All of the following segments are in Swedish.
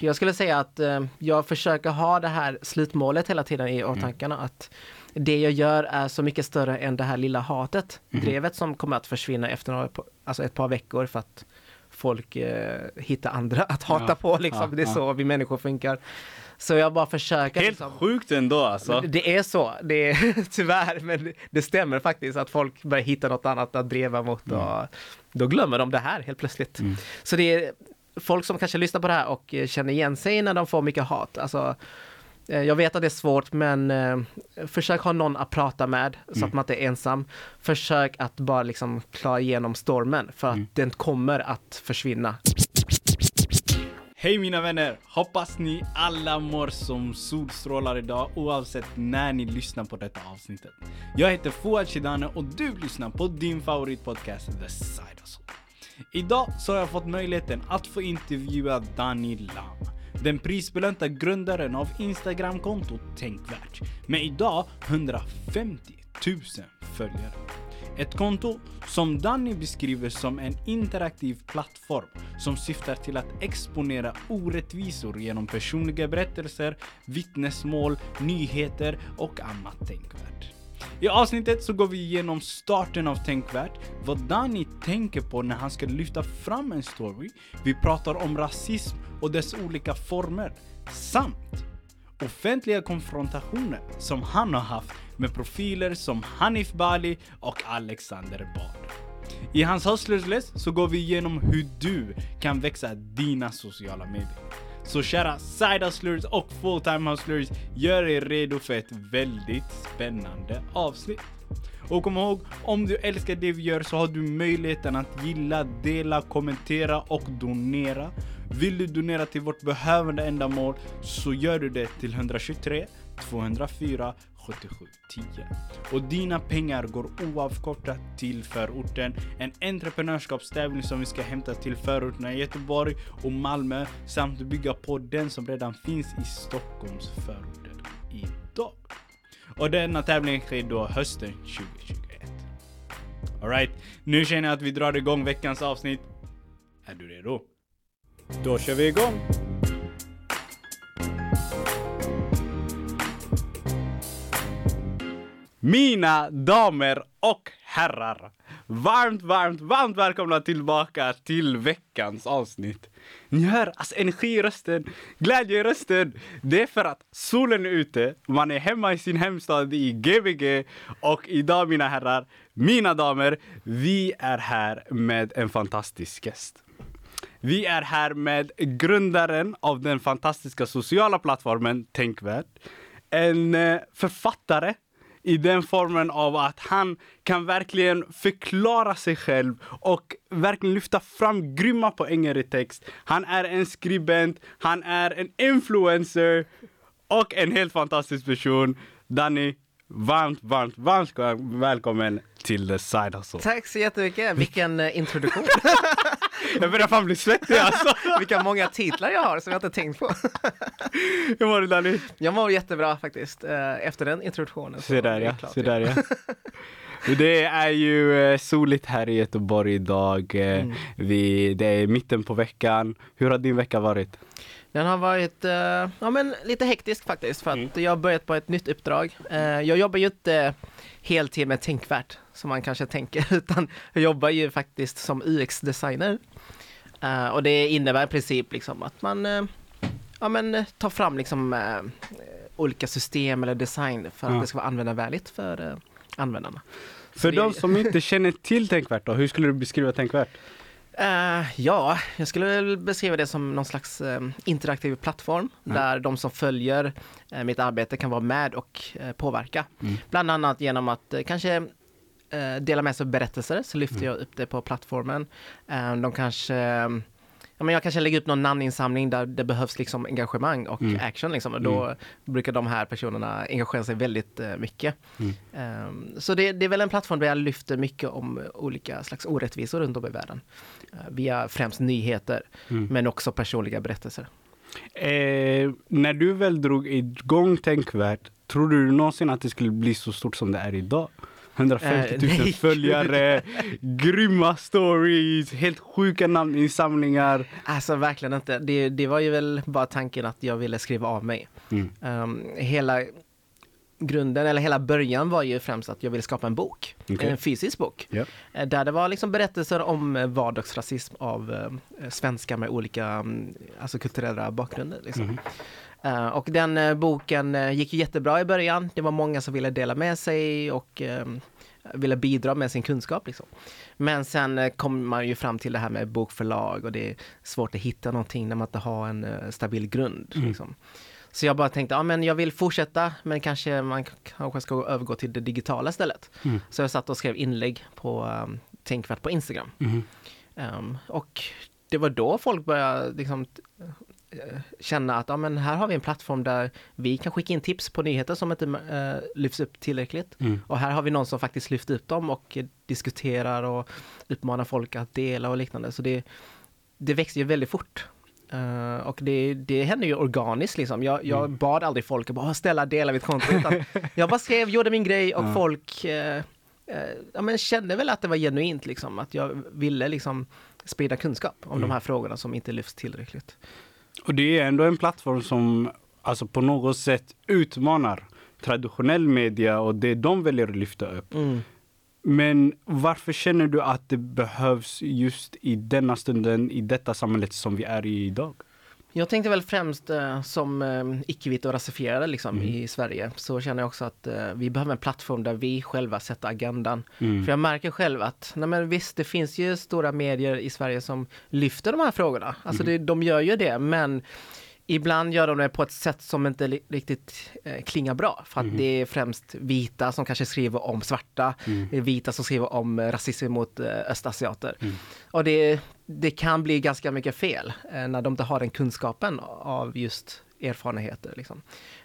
Jag skulle säga att eh, jag försöker ha det här slutmålet hela tiden i åtankarna. Mm. Att det jag gör är så mycket större än det här lilla hatet. Mm. Drevet som kommer att försvinna efter några, alltså ett par veckor för att folk eh, hittar andra att hata ja, på. Liksom. Ja, det är så vi människor funkar. Så jag bara försöker. Helt liksom. sjukt ändå alltså. Det är så, det är tyvärr, men det stämmer faktiskt att folk börjar hitta något annat att dreva mot mm. och då glömmer de det här helt plötsligt. Mm. Så det är folk som kanske lyssnar på det här och känner igen sig när de får mycket hat. Alltså, eh, jag vet att det är svårt men eh, försök ha någon att prata med så mm. att man inte är ensam. Försök att bara liksom klara igenom stormen för att mm. den kommer att försvinna. Hej mina vänner! Hoppas ni alla mår som solstrålar idag oavsett när ni lyssnar på detta avsnittet. Jag heter Fouad Shidane och du lyssnar på din favoritpodcast The Side Hustle. Idag så har jag fått möjligheten att få intervjua Dani Lam. Den prisbelönta grundaren av Instagramkontot Tänkvärt. Med idag 150 000 följare. Ett konto som Danny beskriver som en interaktiv plattform som syftar till att exponera orättvisor genom personliga berättelser, vittnesmål, nyheter och annat tänkvärt. I avsnittet så går vi igenom starten av Tänkvärt, vad Dani tänker på när han ska lyfta fram en story. Vi pratar om rasism och dess olika former, samt offentliga konfrontationer som han har haft med profiler som Hanif Bali och Alexander Bard. I hans Hustlersless så går vi igenom hur du kan växa dina sociala medier. Så kära side hustlers och fulltime hustlers, gör er redo för ett väldigt spännande avsnitt. Och kom ihåg, om du älskar det vi gör så har du möjligheten att gilla, dela, kommentera och donera. Vill du donera till vårt behövande ändamål så gör du det till 123 204 7710. Och dina pengar går oavkortat till förorten. En entreprenörskapstävling som vi ska hämta till förorterna i Göteborg och Malmö samt bygga på den som redan finns i Stockholms förorter idag. Och denna tävling sker då hösten 2021. Alright, nu känner jag att vi drar igång veckans avsnitt. Är du redo? Då kör vi igång! Mina damer och herrar! Varmt, varmt, varmt välkomna tillbaka till veckans avsnitt. Ni hör alltså energi i rösten, glädje i rösten. Det är för att solen är ute, man är hemma i sin hemstad i Gbg och idag mina herrar, mina damer, vi är här med en fantastisk gäst. Vi är här med grundaren av den fantastiska sociala plattformen Tänkvärt. En eh, författare i den formen av att han kan verkligen förklara sig själv och verkligen lyfta fram grymma poänger i text. Han är en skribent, han är en influencer och en helt fantastisk person. Danny, varmt, varmt, varmt välkommen till The Side Hustle. Tack så jättemycket, vilken eh, introduktion. jag börjar fan bli svettig alltså. Vilka många titlar jag har som jag inte tänkt på. Hur mår du Danny? Jag mår jättebra faktiskt, eh, efter den introduktionen. Se där ja, se där ja. Det är ju eh, soligt här i Göteborg idag. Mm. Vi, det är mitten på veckan. Hur har din vecka varit? Den har varit ja, men lite hektisk faktiskt för att mm. jag har börjat på ett nytt uppdrag. Jag jobbar ju inte heltid med Tänkvärt som man kanske tänker, utan jag jobbar ju faktiskt som UX-designer. Uh, och det innebär i princip liksom att man uh, ja, men, tar fram liksom, uh, olika system eller design för att det ska vara användarvänligt för användarna. För de som inte känner till Tänkvärt då, hur skulle du beskriva Tänkvärt? Uh, ja, jag skulle väl beskriva det som någon slags uh, interaktiv plattform mm. där de som följer uh, mitt arbete kan vara med och påverka. Mm. Bland annat genom att kanske dela med sig av berättelser, så lyfter mm. jag upp det på plattformen. de kanske ja, men jag kanske lägger upp någon namninsamling där det behövs liksom engagemang och mm. action liksom, och då mm. brukar de här personerna engagera sig väldigt uh, mycket. Mm. Um, så det, det, är väl en plattform där jag lyfter mycket om olika slags orättvisor runt om i världen. Uh, via främst nyheter, mm. men också personliga berättelser. Eh, när du väl drog igång Tänkvärt, tror du någonsin att det skulle bli så stort som det är idag? 150 000 Eh, följare, grymma stories, helt sjuka namninsamlingar. Alltså verkligen inte. Det, det var ju väl bara tanken att jag ville skriva av mig. Mm. Ehm, hela grunden, eller hela början var ju främst att jag ville skapa en bok. Okej. En fysisk bok. Eh, Där det var liksom berättelser om eh, vardagsrasism av eh, svenskar med olika mm, alltså kulturella bakgrunder. Liksom. Mhm. Eh, och den eh, boken eh, gick ju jättebra i början. Det var många som ville dela med sig och eh, ville bidra med sin kunskap. Liksom. Men sen kom man ju fram till det här med bokförlag och det är svårt att hitta någonting när man inte har en stabil grund. Mm. Liksom. Så jag bara tänkte, ja men jag vill fortsätta men kanske man kanske ska övergå till det digitala istället. Mm. Så jag satt och skrev inlägg på um, Tänkvärt på Instagram. Mhm. Ehm, och det var då folk började liksom, känna att ja, men här har vi en plattform där vi kan skicka in tips på nyheter som inte eh, lyfts upp tillräckligt. Mm. Och här har vi någon som faktiskt lyft upp dem och diskuterar och uppmanar folk att dela och liknande. Så det, det växer ju väldigt fort. Eh, och det, det händer ju organiskt liksom. Jag, jag Mm. bad aldrig folk att bara ställa dela mitt konto. Jag bara skrev, gjorde min grej och Ja. folk eh, ja, men kände väl att det var genuint liksom. Att jag ville liksom sprida kunskap om Mm. de här frågorna som inte lyfts tillräckligt. Och det är ändå en plattform som alltså på något sätt utmanar traditionell media och det de väljer att lyfta upp. Mm. Men varför känner du att det behövs just i denna stunden, i detta samhället som vi är i idag? Jag tänkte väl främst eh, som eh, icke-vita och rasifierade liksom, Mm. i Sverige så känner jag också att eh, vi behöver en plattform där vi själva sätter agendan. Mm. För jag märker själv att, nej men visst det finns ju stora medier i Sverige som lyfter de här frågorna. Alltså Mm. det, de gör ju det men ibland gör de det på ett sätt som inte riktigt eh, klingar bra. För att Mhm. det är främst vita som kanske skriver om svarta. Mm. Vita som skriver om eh, rasism mot eh, östasiater. Mm. Och det, det kan bli ganska mycket fel eh, när de inte har den kunskapen av just erfarenheter. Liksom.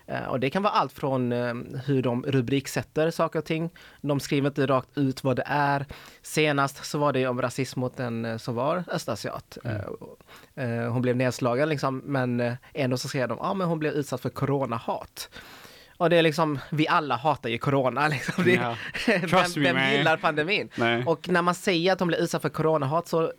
Eh, och det kan vara allt från eh, hur de rubriksätter saker och ting. De skriver inte rakt ut vad det är. Senast så var det om rasism mot en eh, som var östasiat. Eh, hon blev nedslagen liksom, men ändå så skrev de, ja ah, men hon blev utsatt för coronahat. Och det är liksom, vi alla hatar ju corona liksom. Ja. vem me, vem man. gillar pandemin? Nej. Och när man säger att hon blir utsatt för coronahat så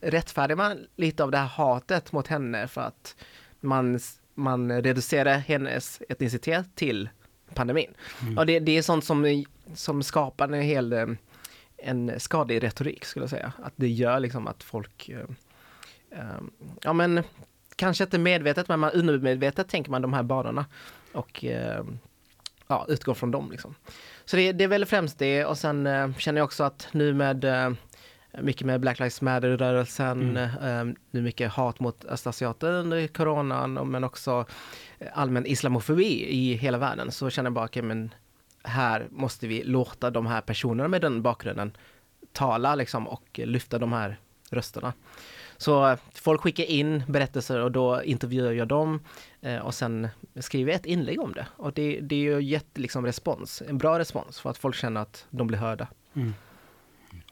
rättfärdigar man lite av det här hatet mot henne för att man, man reducerar hennes etnicitet till pandemin. Mm. Och det, det är sånt som, som skapar en hel eh, en skadlig retorik skulle jag säga. Att det gör liksom att folk, eh, eh, ja men kanske inte medvetet men man undermedvetet tänker man de här banorna och eh, ja, utgår från dem liksom. Så det, det är väl främst det och sen eh, känner jag också att nu med eh, mycket med Black Lives Matter-rörelsen, eh, nu mycket hat mot östasiater under coronan men också eh, allmän islamofobi i hela världen så känner jag bara, men här måste vi låta de här personerna med den bakgrunden tala liksom och lyfta de här rösterna. Så eh, folk skickar in berättelser och då intervjuar jag dem eh, och sen skriver jag ett inlägg om det. Och det, det är ju gett liksom respons, en bra respons för att folk känner att de blir hörda.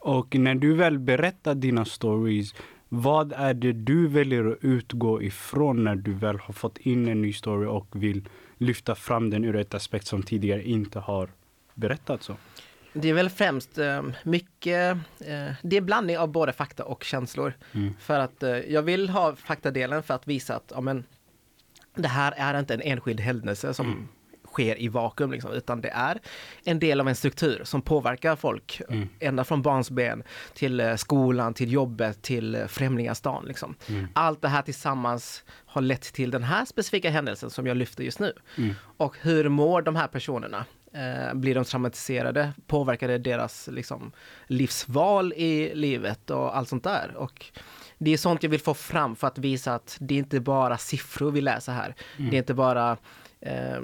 Och när du väl berättar dina stories, vad är det du väljer att utgå ifrån när du väl har fått in en ny story och vill lyfta fram den ur ett aspekt som tidigare inte har berättats om? Det är väl främst eh, mycket, eh, det är blandning av både fakta och känslor. Mm. För att eh, jag vill ha faktadelen för att visa att ja, men, det här är inte en enskild händelse som sker i vakuum, liksom, utan det är en del av en struktur som påverkar folk Mm. ända från barnsben till eh, skolan, till jobbet, till eh, främlingarstan. Liksom. Mm. Allt det här tillsammans har lett till den här specifika händelsen som jag lyfter just nu. Mm. Och hur mår de här personerna? Eh, blir de traumatiserade? Påverkar det deras liksom, livsval i livet och allt sånt där? Och det är sånt jag vill få fram för att visa att det är inte bara siffror vi läser här. Det är inte bara eh,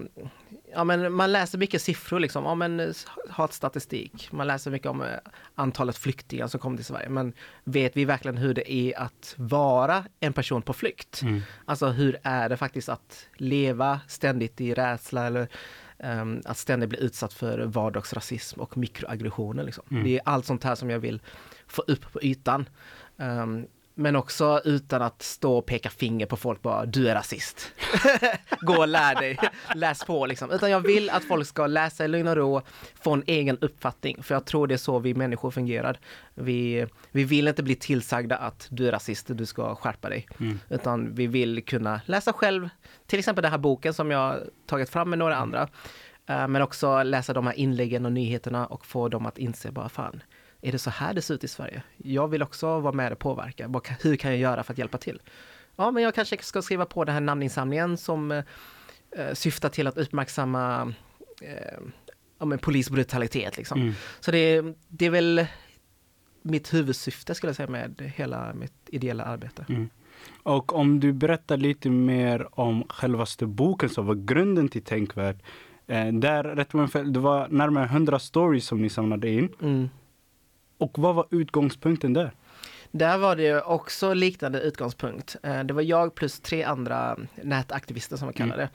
Ja men man läser mycket siffror liksom, ja men hatstatistik, man läser mycket om eh, antalet flyktingar som kommer till Sverige, men vet vi verkligen hur det är att vara en person på flykt? Mm. Alltså hur är det faktiskt att leva ständigt i rädsla eller ehm, att ständigt bli utsatt för vardagsrasism och mikroaggressioner. Liksom. Mm. Det är allt sånt här som jag vill få upp på ytan. Ehm, Men också utan att stå och peka finger på folk bara, du är rasist. Gå och lär dig, läs på liksom. Utan jag vill att folk ska läsa i lugn och ro, få en egen uppfattning. För jag tror det är så vi människor fungerar. Vi, vi vill inte bli tillsagda att du är rasist, du ska skärpa dig. Mm. Utan vi vill kunna läsa själv, till exempel den här boken som jag tagit fram med några andra. Eh, Men också läsa de här inläggen och nyheterna och få dem att inse bara fan, är det så här det ser ut i Sverige? Jag vill också vara med och påverka. Hur kan jag göra för att hjälpa till? Ja, men jag kanske ska skriva på den här namninsamlingen som eh, eh, syftar till att uppmärksamma eh, ja, men polisbrutalitet. Liksom. Mm. Så det, det är väl mitt huvudsyfte skulle jag säga med hela mitt ideella arbete. Mm. Och om du berättar lite mer om självaste boken som var grunden till Tänkvärd. Eh, där, rätt mig fel, det var närmare 100 stories som ni samlade in. Mm. Och vad var utgångspunkten där? Där var det också liknande utgångspunkt. Eh, Det var jag plus tre andra nätaktivister som vi kallar det.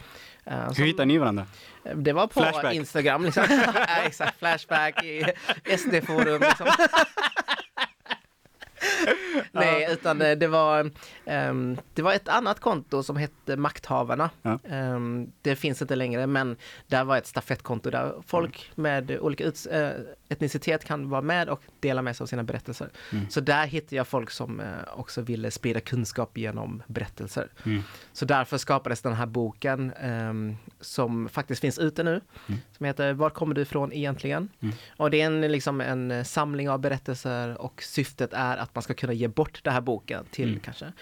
Eh, Hur hittade ni varandra? Det var på Flashback. Instagram liksom. ja, exakt, Flashback i SD-forum liksom. Nej, utan eh, det var, ehm, det var ett annat konto som hette Makthavarna. Ja. Ehm, det finns inte längre, men där var ett stafettkonto där folk med olika uts- eh, etnicitet kan vara med och dela med sig av sina berättelser. Mm. Så där hittade jag folk som eh, också ville sprida kunskap genom berättelser. Mm. Så därför skapades den här boken ehm, som faktiskt finns ute nu. Mm. Som heter Var kommer du ifrån egentligen? Mm. Och det är en, liksom en samling av berättelser och syftet är att man ska kunna ge bort den här boken till Mm. kanske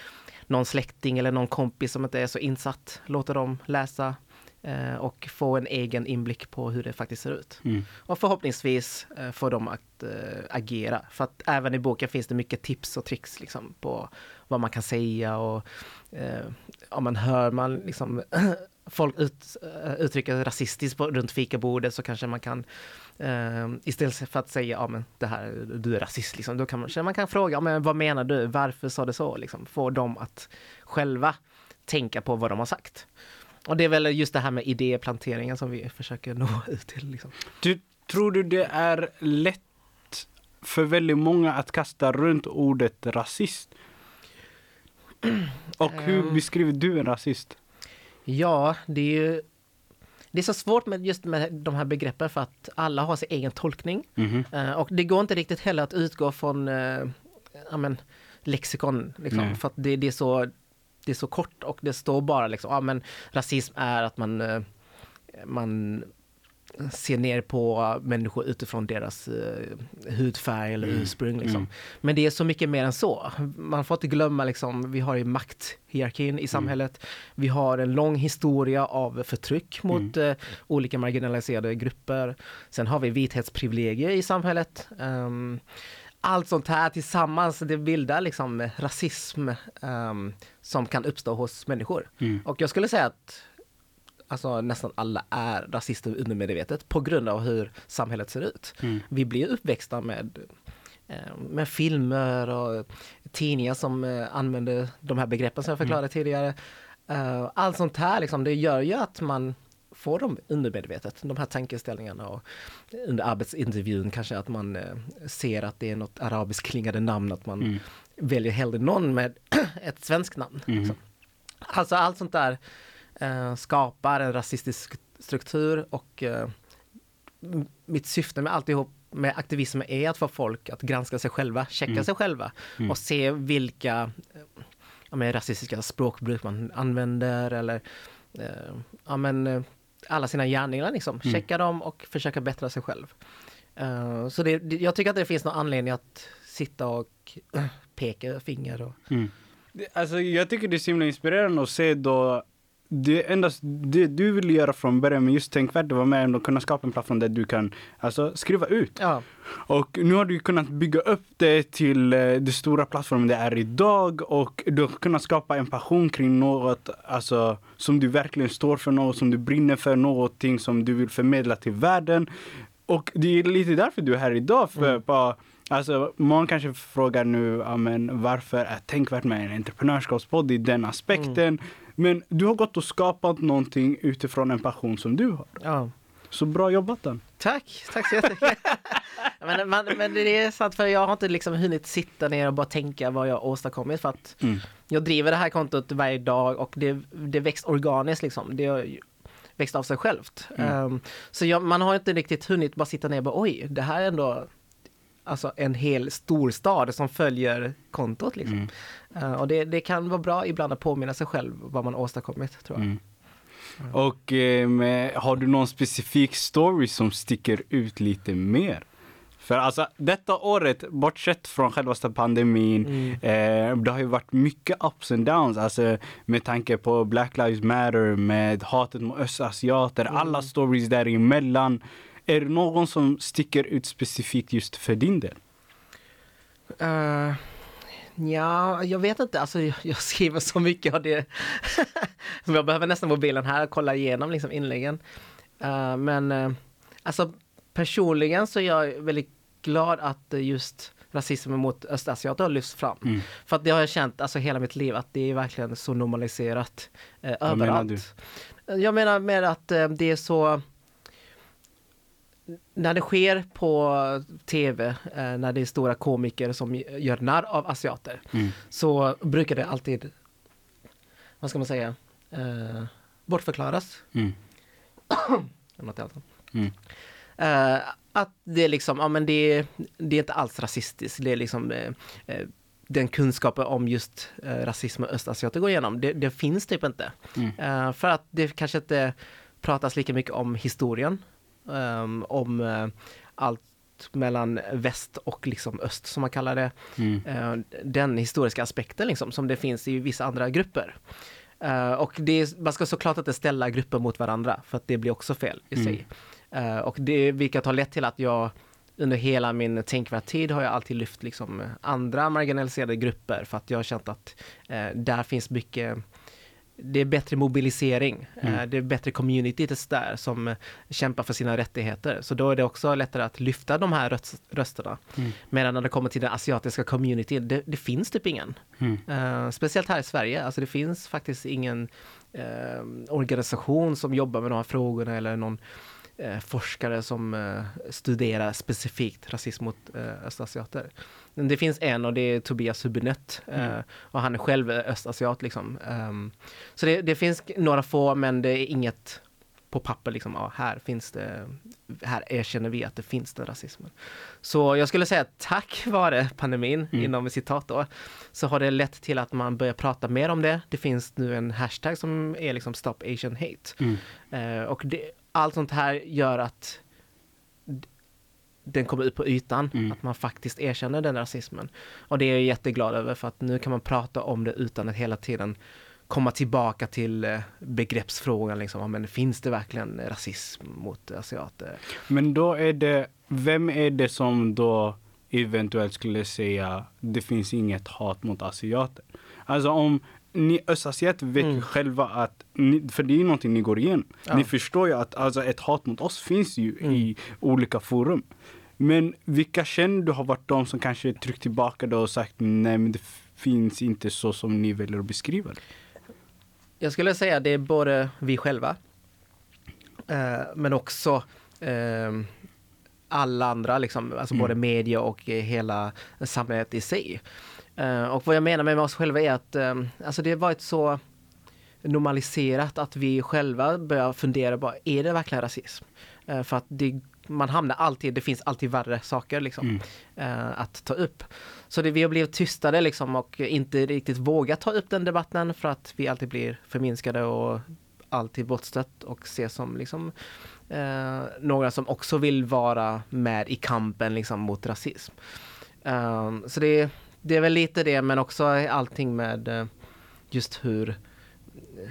någon släkting eller någon kompis som inte är så insatt. Låta dem läsa eh, och få en egen inblick på hur det faktiskt ser ut. Mm. Och förhoppningsvis eh, få dem att eh, agera. För att även i boken finns det mycket tips och tricks liksom, på vad man kan säga och eh, om man hör man liksom folk ut, eh, uttrycker rasistiskt på, runt fikabordet så kanske man kan eh, istället för att säga ja men det här, du är rasist liksom, då kan man, man kan fråga men vad menar du, varför sa du så liksom, få dem att själva tänka på vad de har sagt. Och det är väl just det här med idéplanteringen som vi försöker nå ut till. Liksom. Du, tror du det är lätt för väldigt många att kasta runt ordet rasist? Och hur Ehm. beskriver du en rasist? Ja, det är ju det är så svårt med just med de här begreppen för att alla har sin egen tolkning. Mhm. Eh, och det går inte riktigt heller att utgå från eh, ja, men, lexikon. Liksom, för att det, det, är så, det är så kort och det står bara liksom, ja men rasism är att man, eh, man ser ner på människor utifrån deras eh, hudfärg eller Mm, ursprung. Liksom. mm. Men det är så mycket mer än så. Man får inte glömma liksom, vi har ju makthierarkin Mm. i samhället. Vi har en lång historia av förtryck mot Mm. eh, olika marginaliserade grupper. Sen har vi vithetsprivilegier i samhället. Ehm, allt sånt här tillsammans, det bildar liksom rasism ehm, som kan uppstå hos människor. Mm. Och jag skulle säga att alltså, nästan alla är rasister undermedvetet på grund av hur samhället ser ut. Mm. Vi blir uppväxta med, eh, med filmer och tidningar som eh, använder de här begreppen som jag förklarade tidigare. Eh, Allt sånt här liksom, det gör ju att man får dem undermedvetet, de här tankeställningarna och under arbetsintervjun kanske att man ser att det är något arabiskt klingande namn, att man Mm. väljer hellre någon med ett svenskt namn. Mm. Alltså allt sånt där skapar en rasistisk struktur och eh, mitt syfte med alltihop med aktivism är att få folk att granska sig själva, checka Mm. sig själva Mm. och se vilka eh, ja, men, rasistiska språkbruk man använder eller eh, ja, men, eh, alla sina gärningar liksom. Mm. Checka dem och försöka bättra sig själv. Eh, så det, det, jag tycker att det finns någon anledning att sitta och eh, peka finger och Mm. Alltså, jag tycker det är så himla inspirerande att se då det endast det du vill göra från början med just Tänkvärt, det var med ändå kunna skapa en plattform där du kan alltså, skriva ut. ja, Och nu har du kunnat bygga upp det till eh, det stora plattformen det är idag och du har kunnat skapa en passion kring något alltså, som du verkligen står för, något som du brinner för, någonting som du vill förmedla till världen. Och det är lite därför du är här idag. För Mm. bara, alltså, många kanske frågar nu ja, men, varför är Tänkvärt med en entreprenörskapspodd i den aspekten. Men du har gått och skapat någonting utifrån en passion som du har. ja. Så bra jobbat den. Tack, tack så jättemycket. men, man, men det är sant för jag har inte liksom hunnit sitta ner och bara tänka vad jag åstadkommit för att Mm. jag driver det här kontot varje dag och det, det växt organiskt liksom. Det har växt av sig självt. Um, så jag, man har inte riktigt hunnit bara sitta ner och bara oj, det här är ändå alltså en hel storstad som följer kontot liksom. Uh, och det, det kan vara bra ibland att påminna sig själv vad man åstadkommit tror jag. Mm. Och eh, har du någon specifik story som sticker ut lite mer? För alltså detta året, bortsett från självaste pandemin, Mm. eh, det har ju varit mycket ups and downs. Alltså med tanke på Black Lives Matter, med hatet mot östasiater, Mm. alla stories däremellan. Är det någon som sticker ut specifikt just för din del? Uh, ja, jag vet inte. Alltså, jag, skriver så mycket av det. Jag behöver nästan mobilen här och kolla igenom liksom, inläggen. Uh, men uh, alltså personligen så är jag väldigt glad att just rasismen mot östasiater har lyfts fram. Mm. För att det har jag känt alltså hela mitt liv att det är verkligen så normaliserat uh, Vad menar överallt. Jag menar med att eh, det är så när det sker på tv, eh, när det är stora komiker som gör narr av asiater, Mm. så brukar det alltid, vad ska man säga, eh, bortförklaras. Mm. Mm. Eh, att det är liksom, ja men det, det är inte alls rasistiskt, det är liksom eh, eh, den kunskapen om just eh, rasism och östasiater går igenom, det, det finns typ inte. Mm. Eh, för att det kanske inte pratas lika mycket om historien, ehm, om eh, allt mellan väst och liksom öst som man kallar det. Mm. Eh, den historiska aspekten liksom, som det finns i vissa andra grupper. Eh, och det är, man ska såklart inte ställa grupper mot varandra, för att det blir också fel i Mm. sig. Och det, vilket har lett till att jag under hela min tänkvärda tid har jag alltid lyft liksom andra marginaliserade grupper för att jag har känt att eh, där finns mycket det är bättre mobilisering, Mm. eh, det är bättre communities där som kämpar för sina rättigheter. Så då är det också lättare att lyfta de här röst, rösterna. Mm. Medan när det kommer till den asiatiska communityn, det, det finns typ ingen. Mm. Eh, speciellt här i Sverige, alltså det finns faktiskt ingen eh, organisation som jobbar med de här frågorna eller någon forskare som eh, studerar specifikt rasism mot eh, östasiater. Det finns en och det är Tobias Hübinette eh, Mm. och han är själv östasiat liksom. Ehm, så det, det finns några få men det är inget på papper liksom, ja, här finns det, här erkänner vi att det finns den rasismen. Så jag skulle säga tack vare pandemin, Mm. inom citat då, så har det lett till att man börjar prata mer om det. Det finns nu en hashtag som är liksom Stop Asian Hate. Mm. Eh, och det, allt sånt här gör att den kommer ut på ytan, Mm. att man faktiskt erkänner den rasismen. Och det är jag jätteglad över för att nu kan man prata om det utan att hela tiden komma tillbaka till eh, begreppsfrågan liksom, men finns det verkligen rasism mot asiater? Men då är det, vem är det som då eventuellt skulle säga det finns inget hat mot asiater? Alltså om ni östasiater vet ju Mm. själva att, ni, för det är ju någonting ni går igenom. Ja. Ni förstår ju att alltså, ett hat mot oss finns ju Mm. i olika forum. Men vilka känner du har varit de som kanske tryckt tillbaka det och sagt nej men det finns inte så som ni väljer att beskriva det? Jag skulle säga det är både vi själva, eh, men också eh, alla andra, liksom, alltså Mm. både media och hela samhället i sig. Eh, och vad jag menar med oss själva är att eh, alltså det har varit så normaliserat att vi själva börjar fundera bara, är det verkligen rasism? Eh, för att det, man hamnar alltid, det finns alltid värre saker liksom Mm. att ta upp. Så det, vi har blivit tystade liksom och inte riktigt vågat ta upp den debatten för att vi alltid blir förminskade och alltid bortstött och ses som liksom eh, några som också vill vara med i kampen liksom mot rasism. Eh, så det, det är väl lite det men också allting med eh, just hur eh,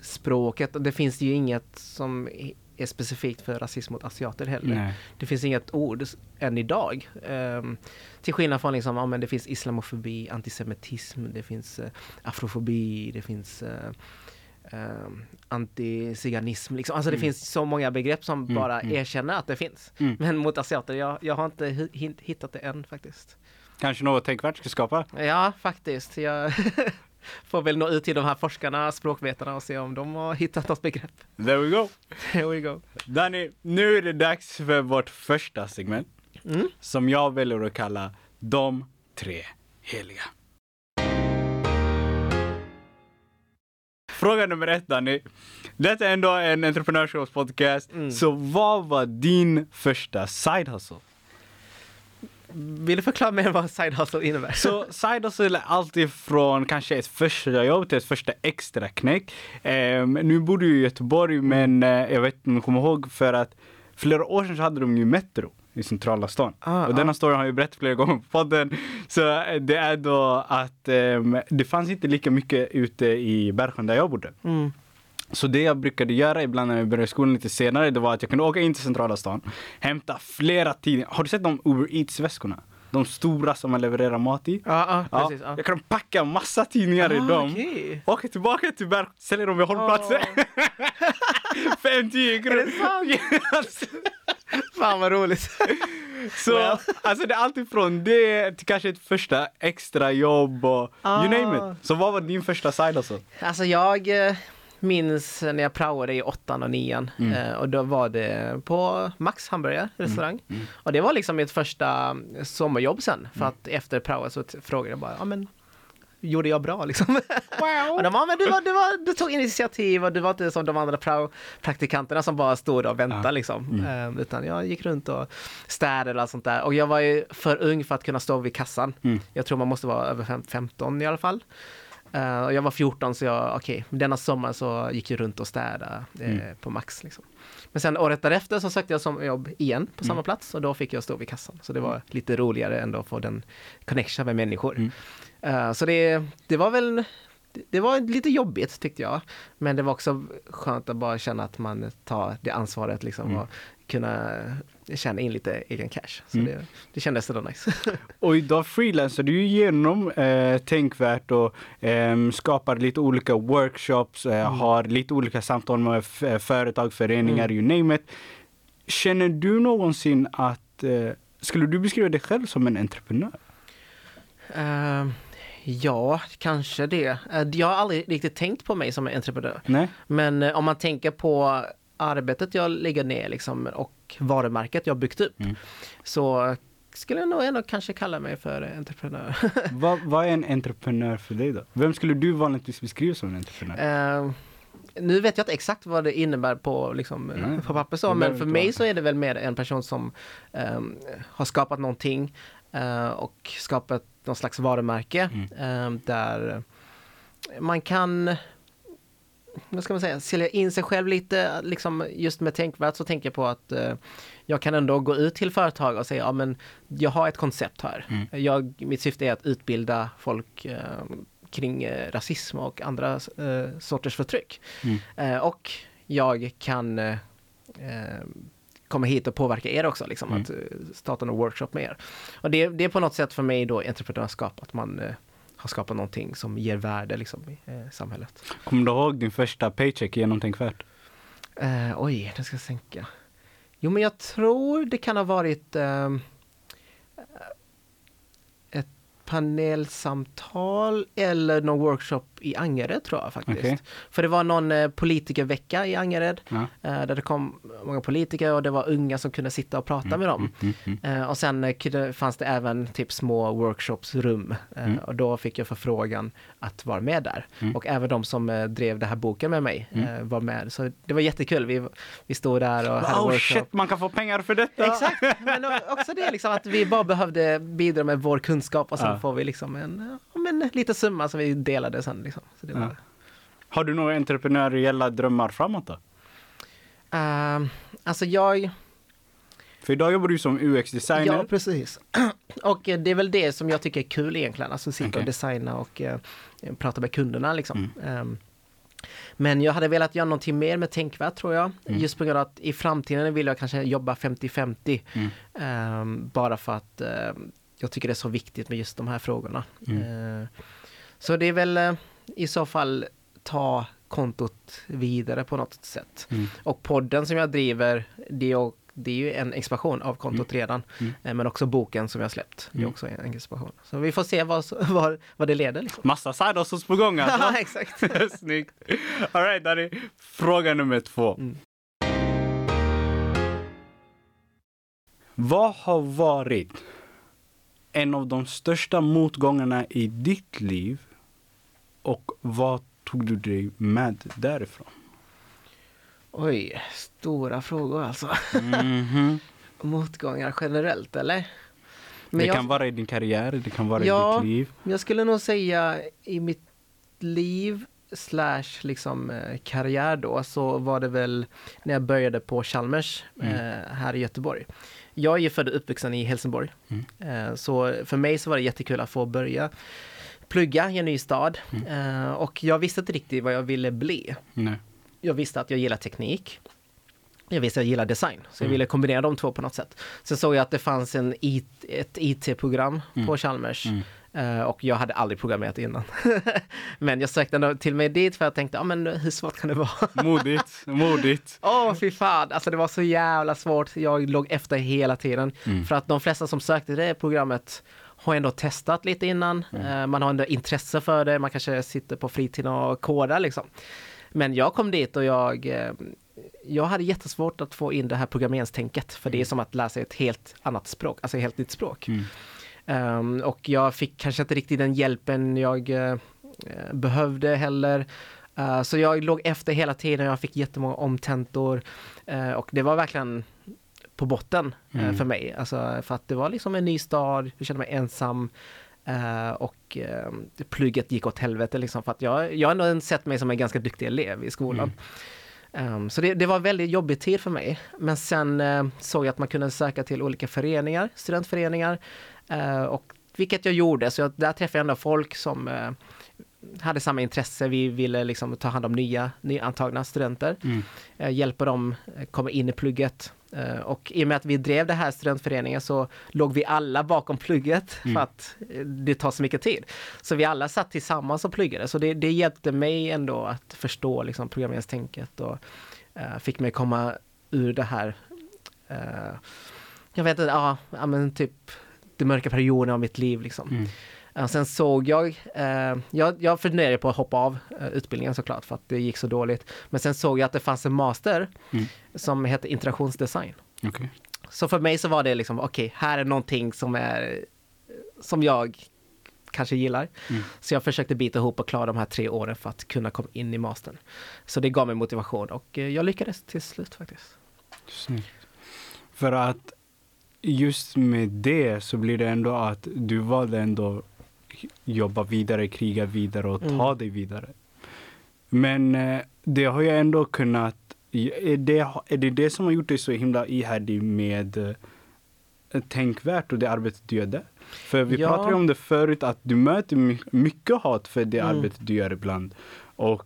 språket, det finns ju inget som är specifikt för rasism mot asiater heller. Nej. Det finns inget ord än idag. Ehm, till skillnad från liksom, ja, men det finns islamofobi, antisemitism, det finns eh, afrofobi, det finns eh, ehm, antiziganism. Liksom. Alltså det Mm. finns så många begrepp som Mm, bara mm. erkänner att det finns. Mm. Men mot asiater, jag, jag har inte hittat det än faktiskt. Kanske något tänkvärt ska skapa? Ja, faktiskt. Jag får väl nå ut till de här forskarna, språkvetarna och se om de har hittat något begrepp. There we go. Here we go. Danny, nu är det dags för vårt första segment Mm. som jag väljer att kalla De tre heliga. Fråga nummer ett Danny. Detta är ändå en entreprenörskapspodcast, Mm. så vad var din första side hustle? Vill du förklara mer vad side hustle innebär? Så side hustle är alltid från kanske ett första jobb till ett första extra knäck. Ehm, nu bor du i Göteborg men eh, jag vet inte om du kommer ihåg för att flera år sedan så hade de ju Metro i centrala stan. Ah, och ah. denna story har jag ju berättat flera gånger på podden. Så eh, det är då att ehm, det fanns inte lika mycket ute i Bergsjön där jag bodde. Mm. Så det jag brukade göra ibland när jag började skolan lite senare, det var att jag kunde åka in till centrala stan, hämta flera tidningar. Har du sett de Uber Eats-väskorna? De stora som man levererar mat i? Ja, ja, Ja, precis. Ja. Jag kan packa massa tidningar i Ah, dem. okej. Åka tillbaka till Berg, sälja dem vid hållplatser. 5-10 kronor. Är det sant? Fan vad roligt. Så Well. alltså det är alltid från det till kanske ett första extra jobb och Ah. you name it. Så vad var din första side alltså? Alltså jag eh, minns när jag praoade i åttan och nian Mm. eh, och då var det på Max hamburgare restaurang. Mm. Och det var liksom mitt första sommarjobb sen för att efter praoet så frågade jag bara, ja men gjorde jag bra liksom? och de bara, men du, var, du, var, du tog initiativ och du var inte som de andra prao-praktikanterna som bara stod och väntade Ja. liksom. Eh, utan jag gick runt och städade och allt sånt där. Och jag var ju för ung för att kunna stå vid kassan. Mm. Jag tror man måste vara över fem- 15 i alla fall. Och jag var 14 så jag, okej, denna sommar så gick jag runt och städade eh, Mm. på Max. Liksom. Men sen året därefter så sökte jag som jobb igen på Mm. samma plats och då fick jag stå vid kassan. Så det var lite roligare ändå att få den connection med människor. Mm. Eh, så det, det var väl det var lite jobbigt tyckte jag. Men det var också skönt att bara känna att man tar det ansvaret liksom Mm. och kunna tjäna in lite egen cash. Så Mm. det, det kändes ändå nice. Och idag freelancer du ju genom eh, Tänkvärt och eh, skapar lite olika workshops, eh, Mm. har lite olika samtal med eh, företag, föreningar, Mm. you name it. Känner du någonsin att, eh, skulle du beskriva dig själv som en entreprenör? Eh, ja, kanske det. Eh, jag har aldrig riktigt tänkt på mig som en entreprenör. Nej? Men eh, om man tänker på arbetet jag lägger ner liksom, och varumärket jag byggt upp Mm. så skulle jag nog ändå kanske kalla mig för entreprenör. vad, vad är en entreprenör för dig då? Vem skulle du vanligtvis beskriva som en entreprenör? Eh, nu vet jag inte exakt vad det innebär på, liksom, på papper så, men för mig så är det väl mer en person som ehm, har skapat någonting eh, och skapat någon slags varumärke Mm. eh, där man kan vad ska man säga, sälja in sig själv lite, liksom just med tänkvärt så tänker jag på att eh, jag kan ändå gå ut till företag och säga, ja men jag har ett koncept här. Mm. Jag, mitt syfte är att utbilda folk eh, kring eh, rasism och andra eh, sorters förtryck. Mm. Eh, och jag kan eh, eh, komma hit och påverka er också, liksom, Mm. att starta en workshop med er. Och det, det är på något sätt för mig då entreprenörskap, att man har skapat någonting som ger värde liksom, i eh, samhället. Kommer du ihåg din första paycheck genom Tänkvärt? Eh, oj, det ska jag tänka. Jo, men jag tror det kan ha varit ehm, ett panelsamtal eller någon workshop i Angered tror jag faktiskt. Okej. För det var någon eh, politikervecka i Angered Ja. eh, där det kom många politiker och det var unga som kunde sitta och prata med dem. Mm, mm, mm. Eh, och sen kunde, fanns det även typ små workshopsrum Mm. och då fick jag förfrågan att vara med där. Mm. Och även de som drev den här boken med mig Mm. var med. Så det var jättekul. Vi, vi stod där och hade Oh workshop. shit, man kan få pengar för detta! Exakt, men också det liksom att vi bara behövde bidra med vår kunskap och sen Ja. får vi liksom en, ja, men lite summa som vi delade sen. Liksom. Så det Ja. var, Har du några entreprenöriella drömmar framåt då? Ehm, alltså jag, För idag jobbar du som UX-designer. Ja, precis. Och eh, det är väl det som jag tycker är kul egentligen, alltså sitta Okej. och designa och eh, prata med kunderna liksom. Mm. Ehm, men jag hade velat göra någonting mer med tänkvärt tror jag. Mm. Just på grund av att i framtiden vill jag kanske jobba 50-50. Mm. Ehm, bara för att eh, jag tycker det är så viktigt med just de här frågorna. Ehm, så det är väl i så fall ta kontot vidare på något sätt. Mm. Och podden som jag driver, det är det är ju en expansion av kontot redan. Mm. Eh, Men också boken som jag släppt, det är Mm. också en expansion. Så vi får se vad, vad, vad det leder. Liksom. Massa hustles på gång alltså. Ja, exakt. Snyggt. Alright, är fråga nummer två. Mm. Vad har varit en av de största motgångarna i ditt liv och vad tog du dig med därifrån? Oj, stora frågor alltså. Mhm. Motgångar generellt, eller? Men det jag, kan vara i din karriär, det kan vara Ja. i ditt liv. jag skulle nog säga i mitt liv slash liksom eh, karriär då så var det väl när jag började på Chalmers Mm. eh, här i Göteborg. Jag är ju född och uppvuxen i Helsingborg. Mm. Eh, så för mig så var det jättekul att få börja plugga i en ny stad. Mm. Eh, och jag visste inte riktigt vad jag ville bli. Nej. Jag visste att jag gillar teknik. Jag visste att jag gillar design, så jag Mm. ville kombinera de två på något sätt. Sen såg jag att det fanns en IT, ett IT-program Mm. på Chalmers Mm. eh, och jag hade aldrig programmerat innan. men jag sökte ändå till mig dit för jag tänkte, ja men hur svårt kan det vara? Modigt, modigt. Åh fy fan, alltså det var så jävla svårt. Jag låg efter hela tiden. Mm. För att de flesta som sökte det programmet har ändå testat lite innan. Mm. Eh, Man har ändå intresse för det, man kanske sitter på fritiden och kodar liksom. Men jag kom dit och jag, eh, jag hade jättesvårt att få in det här programmeringstänket. För det är som att lära sig ett helt annat språk, alltså ett helt nytt språk. Mm. Ehm, och jag fick kanske inte riktigt den hjälpen jag eh, behövde heller. Eh, så jag låg efter hela tiden, jag fick jättemånga omtentor. Eh, och det var verkligen på botten eh, Mm. för mig. Alltså, för att det var liksom en ny stad, jag kände mig ensam. eh, och eh, plugget gick åt helvete liksom. För att jag, jag har ändå sett mig som en ganska duktig elev i skolan. Um, så det, det var en väldigt jobbig tid för mig. Men sen eh, såg jag att man kunde söka till olika föreningar, studentföreningar. och vilket jag gjorde, så jag, där träffade jag ändå folk som hade samma intresse. Vi ville liksom ta hand om nya, nyantagna studenter, Mm. eh, hjälpa dem eh, komma in i plugget. Eh, och i och med att vi drev det här studentföreningen så låg vi alla bakom plugget Mm. för att det tar så mycket tid. Så vi alla satt tillsammans och pluggade. Så det, det hjälpte mig ändå att förstå liksom, programmeringstänket och eh, fick mig komma ur det här, jag vet inte, ja, men typ den mörka perioden av mitt liv liksom. Mm. Eh, sen såg jag, eh, jag, jag funderade på att hoppa av eh, utbildningen såklart för att det gick så dåligt. Men sen såg jag att det fanns en master Mm. som heter interaktionsdesign. Okej. Så för mig så var det liksom, okej, här är någonting som är som jag kanske gillar. Mm. Så jag försökte bita ihop och klara de här tre åren för att kunna komma in i mastern. Så det gav mig motivation och eh, jag lyckades till slut faktiskt. Snyggt. För att just med det så blir det ändå att du valde ändå jobba vidare, kriga vidare och ta Mm. dig vidare. Men eh, det har ju ändå kunnat, är det, är det det som har gjort dig så himla ihärdig med eh, tänkvärt och det arbetet du gör där? För vi Ja. pratade om det förut att du möter my- mycket hat för det Mm. arbetet du gör ibland. Och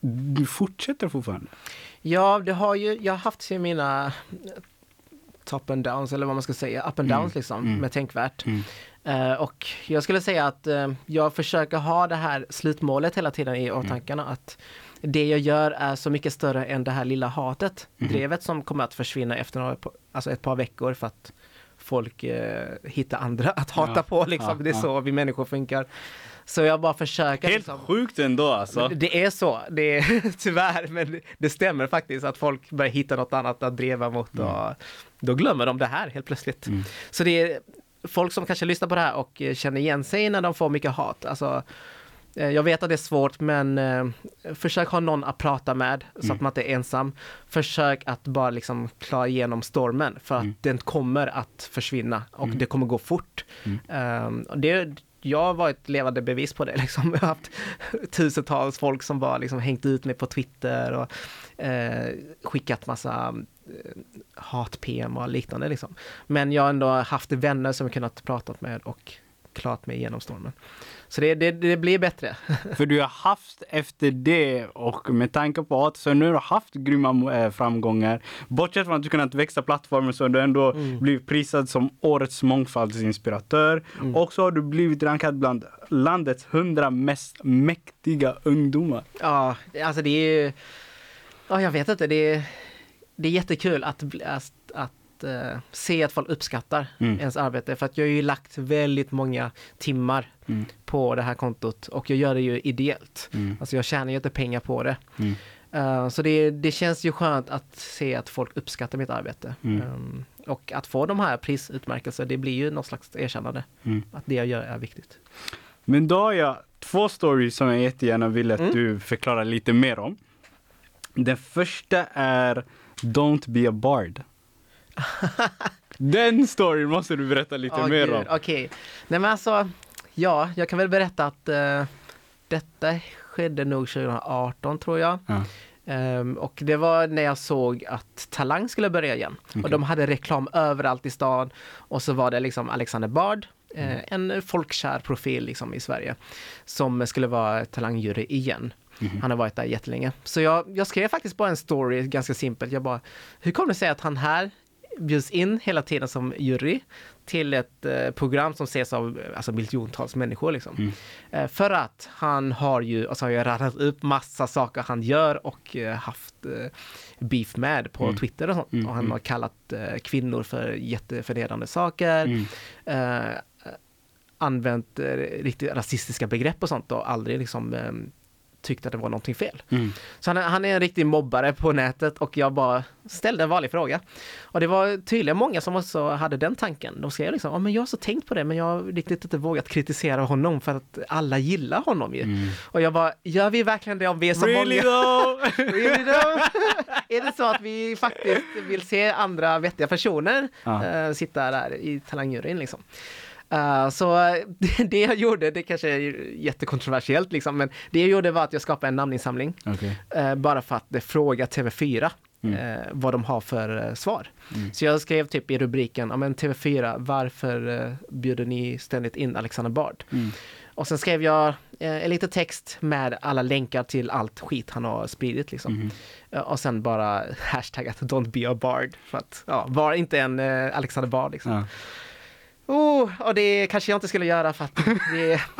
du fortsätter fortfarande. Ja, det har ju, jag har haft mina top and downs eller vad man ska säga, up and Mm, downs liksom mm. med tänkvärt. Mm. Eh, och jag skulle säga att eh, jag försöker ha det här slutmålet hela tiden i Mm. åtankarna att det jag gör är så mycket större än det här lilla hatet, Mhm. drevet som kommer att försvinna efter några, alltså ett par veckor för att folk eh, hittar andra att hata Ja, på liksom. ja, det är ja. så vi människor funkar. Så jag bara försöker Helt liksom, sjukt ändå alltså. Det är så, det är tyvärr, men det- stämmer faktiskt att folk börjar hitta något annat att dreva mot och då glömmer de det här helt plötsligt. Mm. Så det är folk som kanske lyssnar på det här och eh, känner igen sig när de får mycket hat. Alltså, eh, jag vet att det är svårt men eh, försök ha någon att prata med så Mm. att man inte är ensam. Försök att bara liksom klara igenom stormen för att Mm. den kommer att försvinna och Mm. det kommer gå fort. Och det, jag har varit levande bevis på det. Liksom. Jag har haft tusentals folk som bara liksom hängt ut mig på Twitter och eh, skickat massa eh, hat-PM och liknande. Liksom. Men jag har ändå haft vänner som jag kunnat prata med och klarat mig igenom stormen. Så det, det, det blir bättre. För du har haft efter det och med tanke på att så nu har du haft grymma eh, framgångar. Bortsett från att du kunnat växa plattformen så har du ändå Mm. blivit prisad som årets mångfaldsinspiratör. Mm. Och så har du blivit rankad bland landets 100 mest mäktiga ungdomar. Ja, alltså det är ju... Ja, jag vet inte. Det är, det är jättekul att, att, att eh, se att folk uppskattar Mm. ens arbete för att jag har ju lagt väldigt många timmar Mm. på det här kontot och jag gör det ju ideellt. Mm. Alltså jag tjänar ju inte pengar på det. Mm. Eh, så det, det känns ju skönt att se att folk uppskattar mitt arbete. Um, och att få de här prisutmärkelser, det blir ju något slags erkännande. Mm. Att det jag gör är viktigt. Men då har jag två stories som jag jättegärna vill att Mm. du förklarar lite mer om. Den första är Don't be a bard. Den storyn måste du berätta lite Åh, mer om. Okej. Nej men alltså, ja, jag kan väl berätta att eh, detta skedde nog 2018 tror jag. Ja. Ehm, och det var när jag såg att Talang skulle börja igen. Och Okej. de hade reklam överallt i stan. Och så var det liksom Alexander Bard, eh, en folkkär profil liksom i Sverige, som skulle vara Talangjury igen. Mhm. Han har varit där jättelänge. Så jag, jag skrev faktiskt bara en story, ganska simpelt. Jag bara, hur kommer det sig att han här bjuds in hela tiden som jury till ett eh, program som ses av alltså, miljontals människor. Liksom. Mm. Eh, för att han har ju, alltså, har ju radat upp massa saker han gör och eh, haft eh, beef med på Mm. Twitter och sånt. Mm, Och han mm. har kallat eh, kvinnor för jätteförnedrande saker. Mm. Eh, använt riktigt rasistiska begrepp och sånt och aldrig liksom eh, tyckt att det var någonting fel. Mm. Så han, är- han är en riktig mobbare på nätet och jag bara ställde en vanlig fråga. Och det var tydligen många som också hade den tanken. De skrev liksom, ja men jag har så tänkt på det men jag har riktigt inte vågat kritisera honom för att alla gillar honom ju. Mm. Och jag bara, gör vi verkligen det om vi är så Really många? though? Really though? är det så att vi faktiskt vill se andra vettiga personer Ja. eh, sitta där i talangjuryn liksom? Eh, så det jag gjorde, det kanske är jättekontroversiellt liksom, men det jag gjorde var att jag skapade en namninsamling. Okej. eh, bara för att fråga TV4 Mm. eh, vad de har för svar. Mm. Så jag skrev typ i rubriken, men TV4, varför bjuder ni ständigt in Alexander Bard? Mm. Och sen skrev jag eh, en liten text med alla länkar till allt skit han har spridit liksom. Mhm. Eh, Och sen bara hashtaggat don't be a bard. För att, ja, var inte en eh, Alexander Bard liksom. Ja. Oh, och det kanske jag inte skulle göra för att det...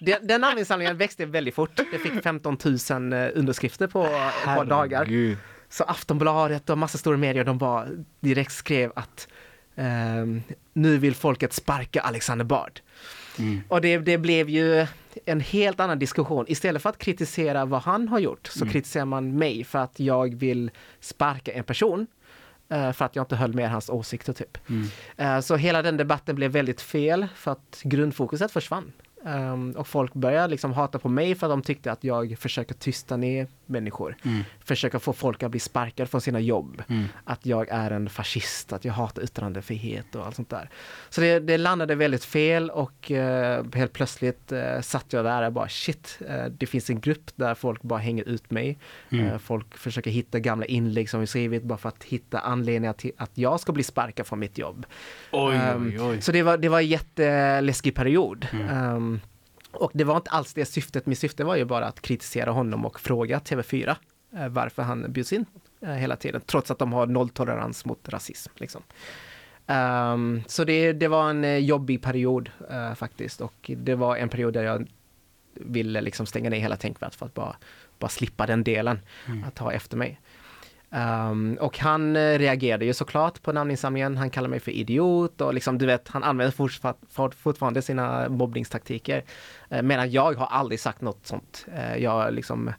Den, den namninsamlingen växte väldigt fort. Det fick 15 000 eh, underskrifter på ett par dagar. Så Aftonbladet och massa stora medier, de bara direkt skrev att ehm, nu vill folket sparka Alexander Bard. Mm. Och det, det blev ju en helt annan diskussion. Istället för att kritisera vad han har gjort så Mm. kritiserar man mig för att jag vill sparka en person. Eh, För att jag inte höll med hans åsikter typ. Mm. Eh, Så hela den debatten blev väldigt fel för att grundfokuset försvann. Ehm, och folk började liksom hata på mig för att de tyckte att jag försöker tysta ner människor. Mm. Försöker få folk att bli sparkade från sina jobb. Mm. Att jag är en fascist, att jag hatar yttrandefrihet och allt sånt där. Så det, det landade väldigt fel och eh, helt plötsligt eh, satt jag där och bara shit, eh, det finns en grupp där folk bara hänger ut mig. Mm. Folk försöker hitta gamla inlägg som vi skrivit bara för att hitta anledningar till att jag ska bli sparkad från mitt jobb. Oj, Ehm, oj, oj. Så det var, det var en jätteläskig period. Mm. Och det var inte alls det syftet. Mitt syfte var ju bara att kritisera honom och fråga TV4 eh, varför han bjuds in eh, hela tiden, trots att de har nolltolerans mot rasism. Liksom. Ehm, så det, det var en eh, jobbig period eh, faktiskt och det var en period där jag ville liksom stänga ner hela tänkvärt för att bara, bara slippa den delen Mm. att ta efter mig. Ehm, och han eh, reagerade ju såklart på namninsamlingen. Han kallade mig för idiot och liksom, du vet, han använder fortfar- for, fortfarande sina mobbningstaktiker. Uh, medan jag har aldrig sagt något sånt. Eh, jag har liksom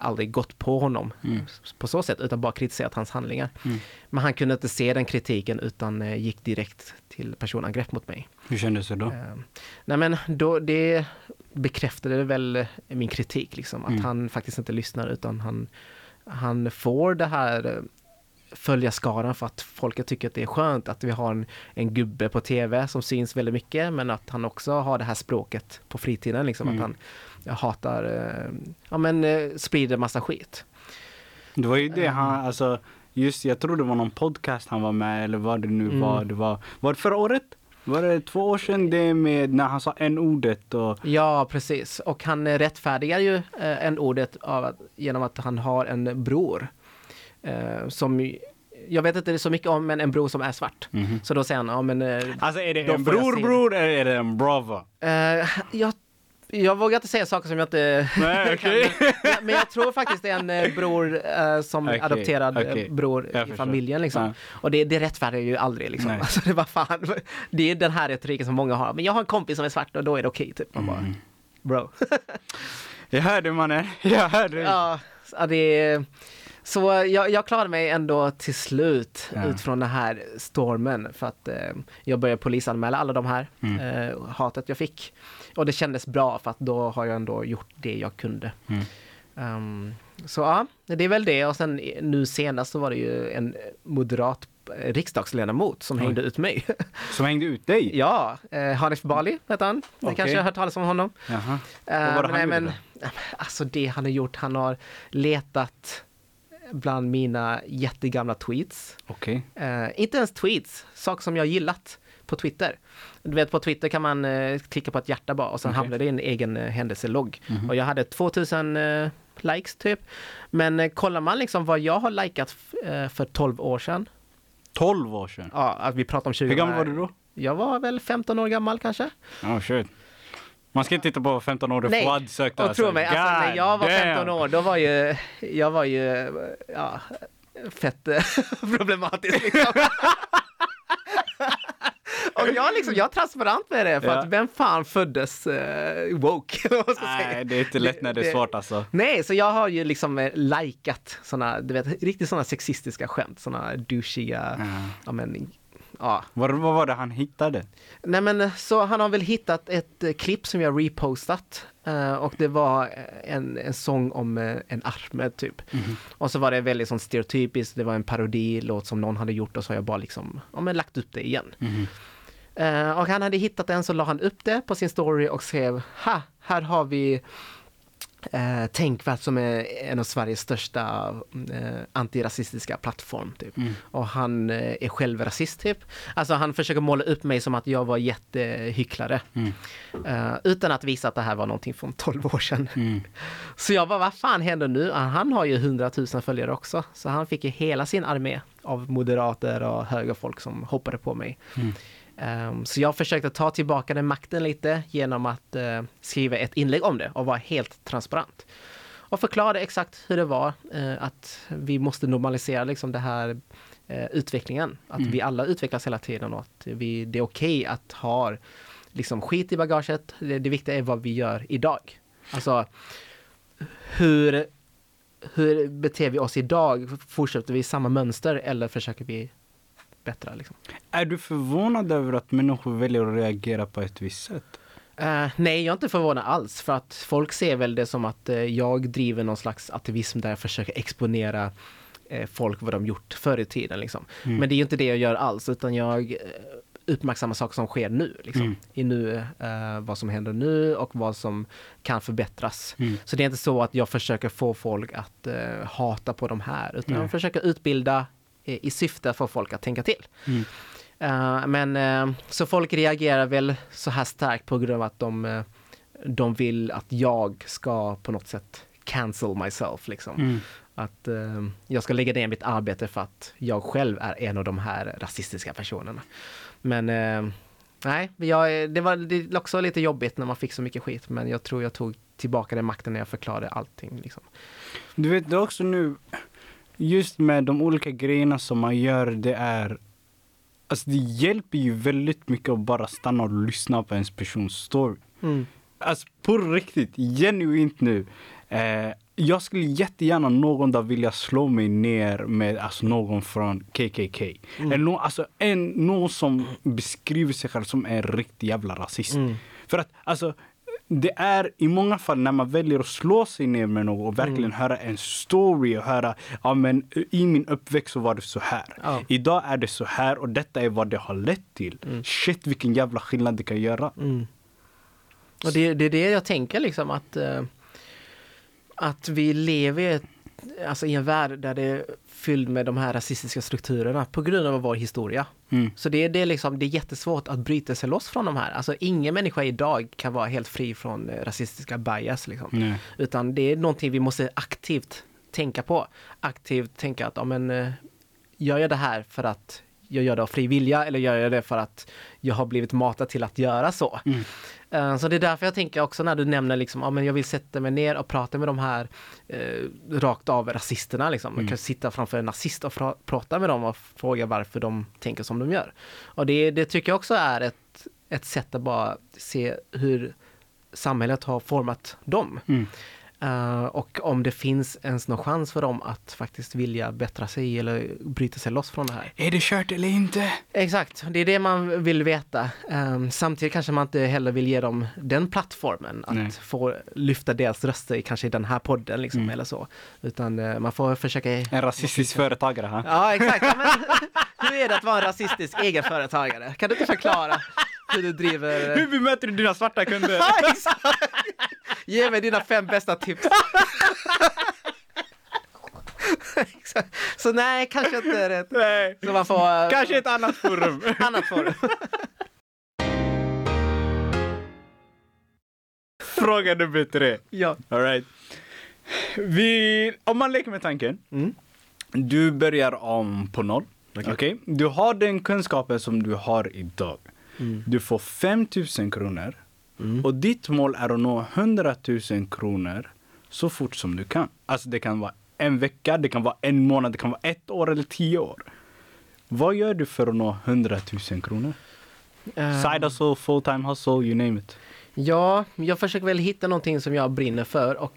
aldrig gått på honom Mm. på så sätt, utan bara kritiserat hans handlingar. Mm. Men han kunde inte se den kritiken utan gick direkt till personangrepp mot mig. Hur kändes det då? Ehm, nej men då, det bekräftade väl min kritik liksom, att Mm. han faktiskt inte lyssnar utan han, han får det här eh, följa skaran för att folket tycker att det är skönt att vi har en, en gubbe på tv som syns väldigt mycket men att han också har det här språket på fritiden liksom, Mm. att han hatar, eh, ja men eh, sprider massa skit. Det var ju det han, alltså just jag tror det var någon podcast han var med eller vad det nu Mm. var. Det var, var det förra året? Var det två år sedan det med när han sa en ordet och Ja, precis. Och han rättfärdigar ju eh, en ordet av att, genom att han har en bror. Eh, som, jag vet inte så mycket om, men en bror som är svart. Mhm. Så då säger han, ja men... Eh, Alltså är det en bror bror eller är det en brother? eh, jag Jag vågar inte säga saker som jag inte Nej, okej. Men- Men jag tror faktiskt det är en eh, bror eh, som Okej, adopterad eh, okej. bror Jag i förstår. familjen liksom. Ja. Och det, det rättfärdigar ju aldrig liksom. Nej. Alltså det var fan, det är den här retoriken som många har. Men jag har en kompis som är svart och då är det okej typ. Man bara, Mm. bro. Jag hör dig mannen, jag hör dig. ja, det är... Så jag, jag klarade mig ändå till slut Ja. utifrån den här stormen för att eh, jag började polisanmäla alla de här Mm. eh, hatet jag fick. Och det kändes bra för att då har jag ändå gjort det jag kunde. Mm. Ehm, så ja, det är väl det och sen nu senast så var det ju en moderat riksdagsledamot som Oj. hängde ut mig. Som hängde ut dig? ja, eh, Hanif Bali heter han. Ni Okej. kanske har hört talas om honom. Jaha. Eh, Vad var det men han nej, men, Alltså det han har gjort, han har letat bland mina jättegamla tweets. Okej. Eh, inte ens tweets, saker som jag gillat på Twitter. Du vet på Twitter kan man eh, klicka på ett hjärta bara och sen Okej. hamnar det i en egen eh, händelselogg. Mhm. Och jag hade 2000 eh, likes typ. Men eh, kollar man liksom vad jag har likat eh, för 12 år sedan. 12 år sedan? Ja, att vi pratar om 20 Hur gammal var du då? Jag var väl 15 år gammal kanske. Oh shit. Man ska inte titta på 15 år Nej, Fouad sökte Och tro mig, alltså, när jag var damn. 15 år, då var ju, jag var ju, ja, fett eh, problematisk liksom. Och jag liksom, jag är transparent med det, för Ja. att vem fan föddes uh, woke? Nej, det är inte lätt när det är Det- svårt alltså. Nej, så jag har ju liksom eh, likat såna, du vet, riktigt såna sexistiska skämt, såna douchiga, Ja. ja men, ja. Vad, vad var det han hittade? Nej men så han har väl hittat ett eh, klipp som jag repostat eh, och det var eh, en, en sång om eh, en Ahmed typ. Och så var det väldigt sån stereotypiskt, det var en parodilåt som någon hade gjort och så har jag bara liksom, ja men lagt upp det igen. Eh, och han hade hittat den så la han upp det på sin story och skrev, ha, här har vi eh, Tänkvärt som är en av Sveriges största eh, antirasistiska plattform. Typ. Mm. Och han eh, är själv rasist typ. Alltså han försöker måla upp mig som att jag var jättehycklare. Mm. Eh, utan att visa att det här var någonting från 12 år sedan. Mm. Så jag bara, vad fan händer nu? Han har ju 100 000 följare också. Så han fick ju hela sin armé av moderater och högerfolk som hoppade på mig. Mm. Ehm, så jag försökte ta tillbaka den makten lite genom att eh, skriva ett inlägg om det och vara helt transparent. Och förklara exakt hur det var, eh, att vi måste normalisera liksom det här eh, utvecklingen. Att Mm. vi alla utvecklas hela tiden och att vi, det är okej att ha liksom skit i bagaget. Det, det viktiga är vad vi gör idag. Alltså hur, hur beter vi oss idag? Fortsätter vi i samma mönster eller försöker vi bättra? Liksom? Är du förvånad över att människor väljer att reagera på ett visst sätt? Eh, nej, jag är inte förvånad alls för att folk ser väl det som att eh, jag driver någon slags aktivism där jag försöker exponera eh, folk vad de gjort förr i tiden. Liksom. Mm. Men det är ju inte det jag gör alls utan jag uppmärksammar saker som sker nu. Liksom. Mm. I nu, vad som händer nu och vad som kan förbättras. Mm. Så det är inte så att jag försöker få folk att hata på de här utan Nej. jag försöker utbilda i syfte att få folk att tänka till. Mm. Eh, men eh, så folk reagerar väl så här starkt på grund av att de, eh, de vill att jag ska på något sätt cancel myself liksom. Mm. Att eh, jag ska lägga ner mitt arbete för att jag själv är en av de här rasistiska personerna. Men eh, nej, jag, det var det också lite jobbigt när man fick så mycket skit men jag tror jag tog tillbaka den makten när jag förklarade allting. Liksom. Du vet, det också nu, just med de olika grejerna som man gör, det är Alltså det hjälper ju väldigt mycket att bara stanna och lyssna på ens persons story. Mm. Alltså på riktigt, genuint nu. Eh, jag skulle jättegärna någon dag vilja slå mig ner med alltså, någon från KKK. Mm. Eller nå, alltså, en, någon som beskriver sig själv som en riktig jävla rasist. Mm. För att alltså, det är i många fall när man väljer att slå sig ner med någon och verkligen Mm. höra en story och höra, ja men i min uppväxt så var det så här. Ja. Idag är det så här och detta är vad det har lett till. Mm. Shit vilken jävla skillnad det kan göra. Mm. Och det, det är det jag tänker liksom att, eh, att vi lever i, ett, alltså i en värld där det är fylld med de här rasistiska strukturerna på grund av vår historia. Mm. Så det, det, är liksom, det är jättesvårt att bryta sig loss från de här. Alltså ingen människa idag kan vara helt fri från eh, rasistiska bias. Liksom. Utan det är någonting vi måste aktivt tänka på. Aktivt tänka att, ja men, eh, gör jag det här för att jag gör det av fri vilja eller gör jag det för att jag har blivit matad till att göra så. Mm. Eh, Så det är därför jag tänker också när du nämner liksom, ja men jag vill sätta mig ner och prata med de här eh, rakt av rasisterna liksom. Mm. Jag kan sitta framför en nazist och fra- prata med dem och fråga varför de tänker som de gör. Och det, det tycker jag också är ett, ett sätt att bara se hur samhället har format dem. Mm. Eh, och om det finns ens någon chans för dem att faktiskt vilja bättra sig eller bryta sig loss från det här. Är det kört eller inte? Exakt, det är det man vill veta. Um, samtidigt kanske man inte heller vill ge dem den plattformen att Nej. få lyfta deras röster kanske i den här podden liksom, Mm. eller så. Utan eh, man får försöka... En rasistisk företagare här. Ja, exakt. Ja, men, hur är det att vara en rasistisk egenföretagare? Kan du inte förklara hur du driver... Hur bemöter du dina svarta kunder? Ge mig dina fem bästa tips. Så nej, kanske inte rätt. Nej. Så man får... eh, Kanske ett annat forum. annat forum. Fråga nummer tre. ja. All right. Vi, om man leker med tanken. Mm. Du börjar om på noll. Okej. Okej? Du har den kunskapen som du har idag. Mm. Du får 5000 kronor. Mm. Och ditt mål är att nå 100 000 kronor så fort som du kan. Alltså det kan vara en vecka, det kan vara en månad, det kan vara ett år eller tio år. Vad gör du för att nå 100 000 kronor? Eh, Side hustle, full time hustle, you name it. Ja, jag försöker väl hitta någonting som jag brinner för och,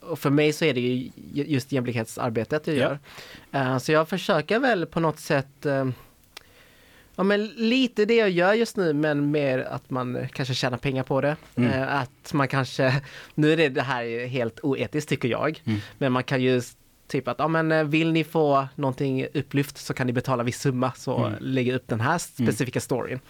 och för mig så är det ju just jämlikhetsarbetet jag Ja. gör. Eh, så jag försöker väl på något sätt eh, Ja men lite det jag gör just nu men mer att man kanske tjänar pengar på det. Mm. Eh, att man kanske, nu är det, det här helt oetiskt tycker jag, Mm. men man kan ju typ att, ja men eh, vill ni få någonting upplyft så kan ni betala viss summa så Mm. lägger upp den här specifika storyn.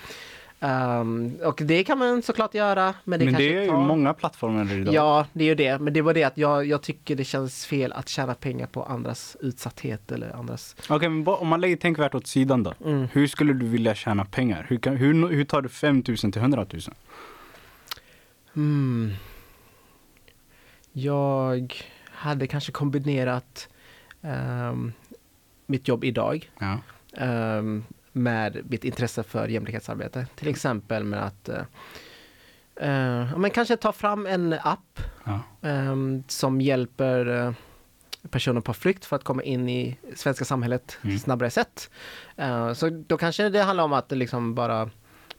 Um, och det kan man såklart göra men det Men det är ju tar... många plattformar idag. Ja, det är ju det. Men det var det att jag, jag tycker det känns fel att tjäna pengar på andras utsatthet eller andras... Okej, men vad- om man lägger tänkvärt åt sidan då. Mm. Hur skulle du vilja tjäna pengar? Hur, kan, hur, hur tar du 5000 till 100 000? Hmm. Jag hade kanske kombinerat ehm, mitt jobb idag Ja. ehm, med mitt intresse för jämlikhetsarbete. Till exempel med att eh, eh, men kanske ta fram en app ja. ehm, som hjälper eh, personer på flykt för att komma in i svenska samhället Mm. snabbare sätt. Eh, så då kanske det handlar om att liksom bara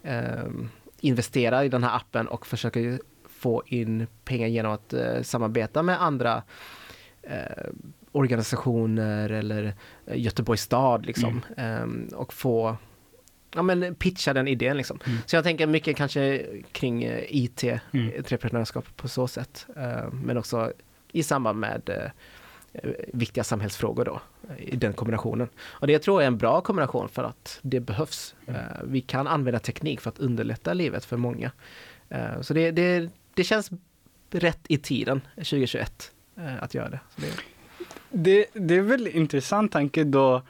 ehm, investera i den här appen och försöka få in pengar genom att eh, samarbeta med andra eh, organisationer eller eh, Göteborgs stad liksom ehm, och få Ja men pitcha den idén liksom. Mm. Så jag tänker mycket kanske kring eh, IT, Mm. entreprenörskap på så sätt. Eh, Men också i samband med eh, eh, viktiga samhällsfrågor då, eh, i den kombinationen. Och det tror jag är en bra kombination för att det behövs. Mm. Eh, Vi kan använda teknik för att underlätta livet för många. Eh, Så det, det, det känns rätt i tiden, 2021, eh, att göra det. Det Det, det är väldigt intressant tanke då.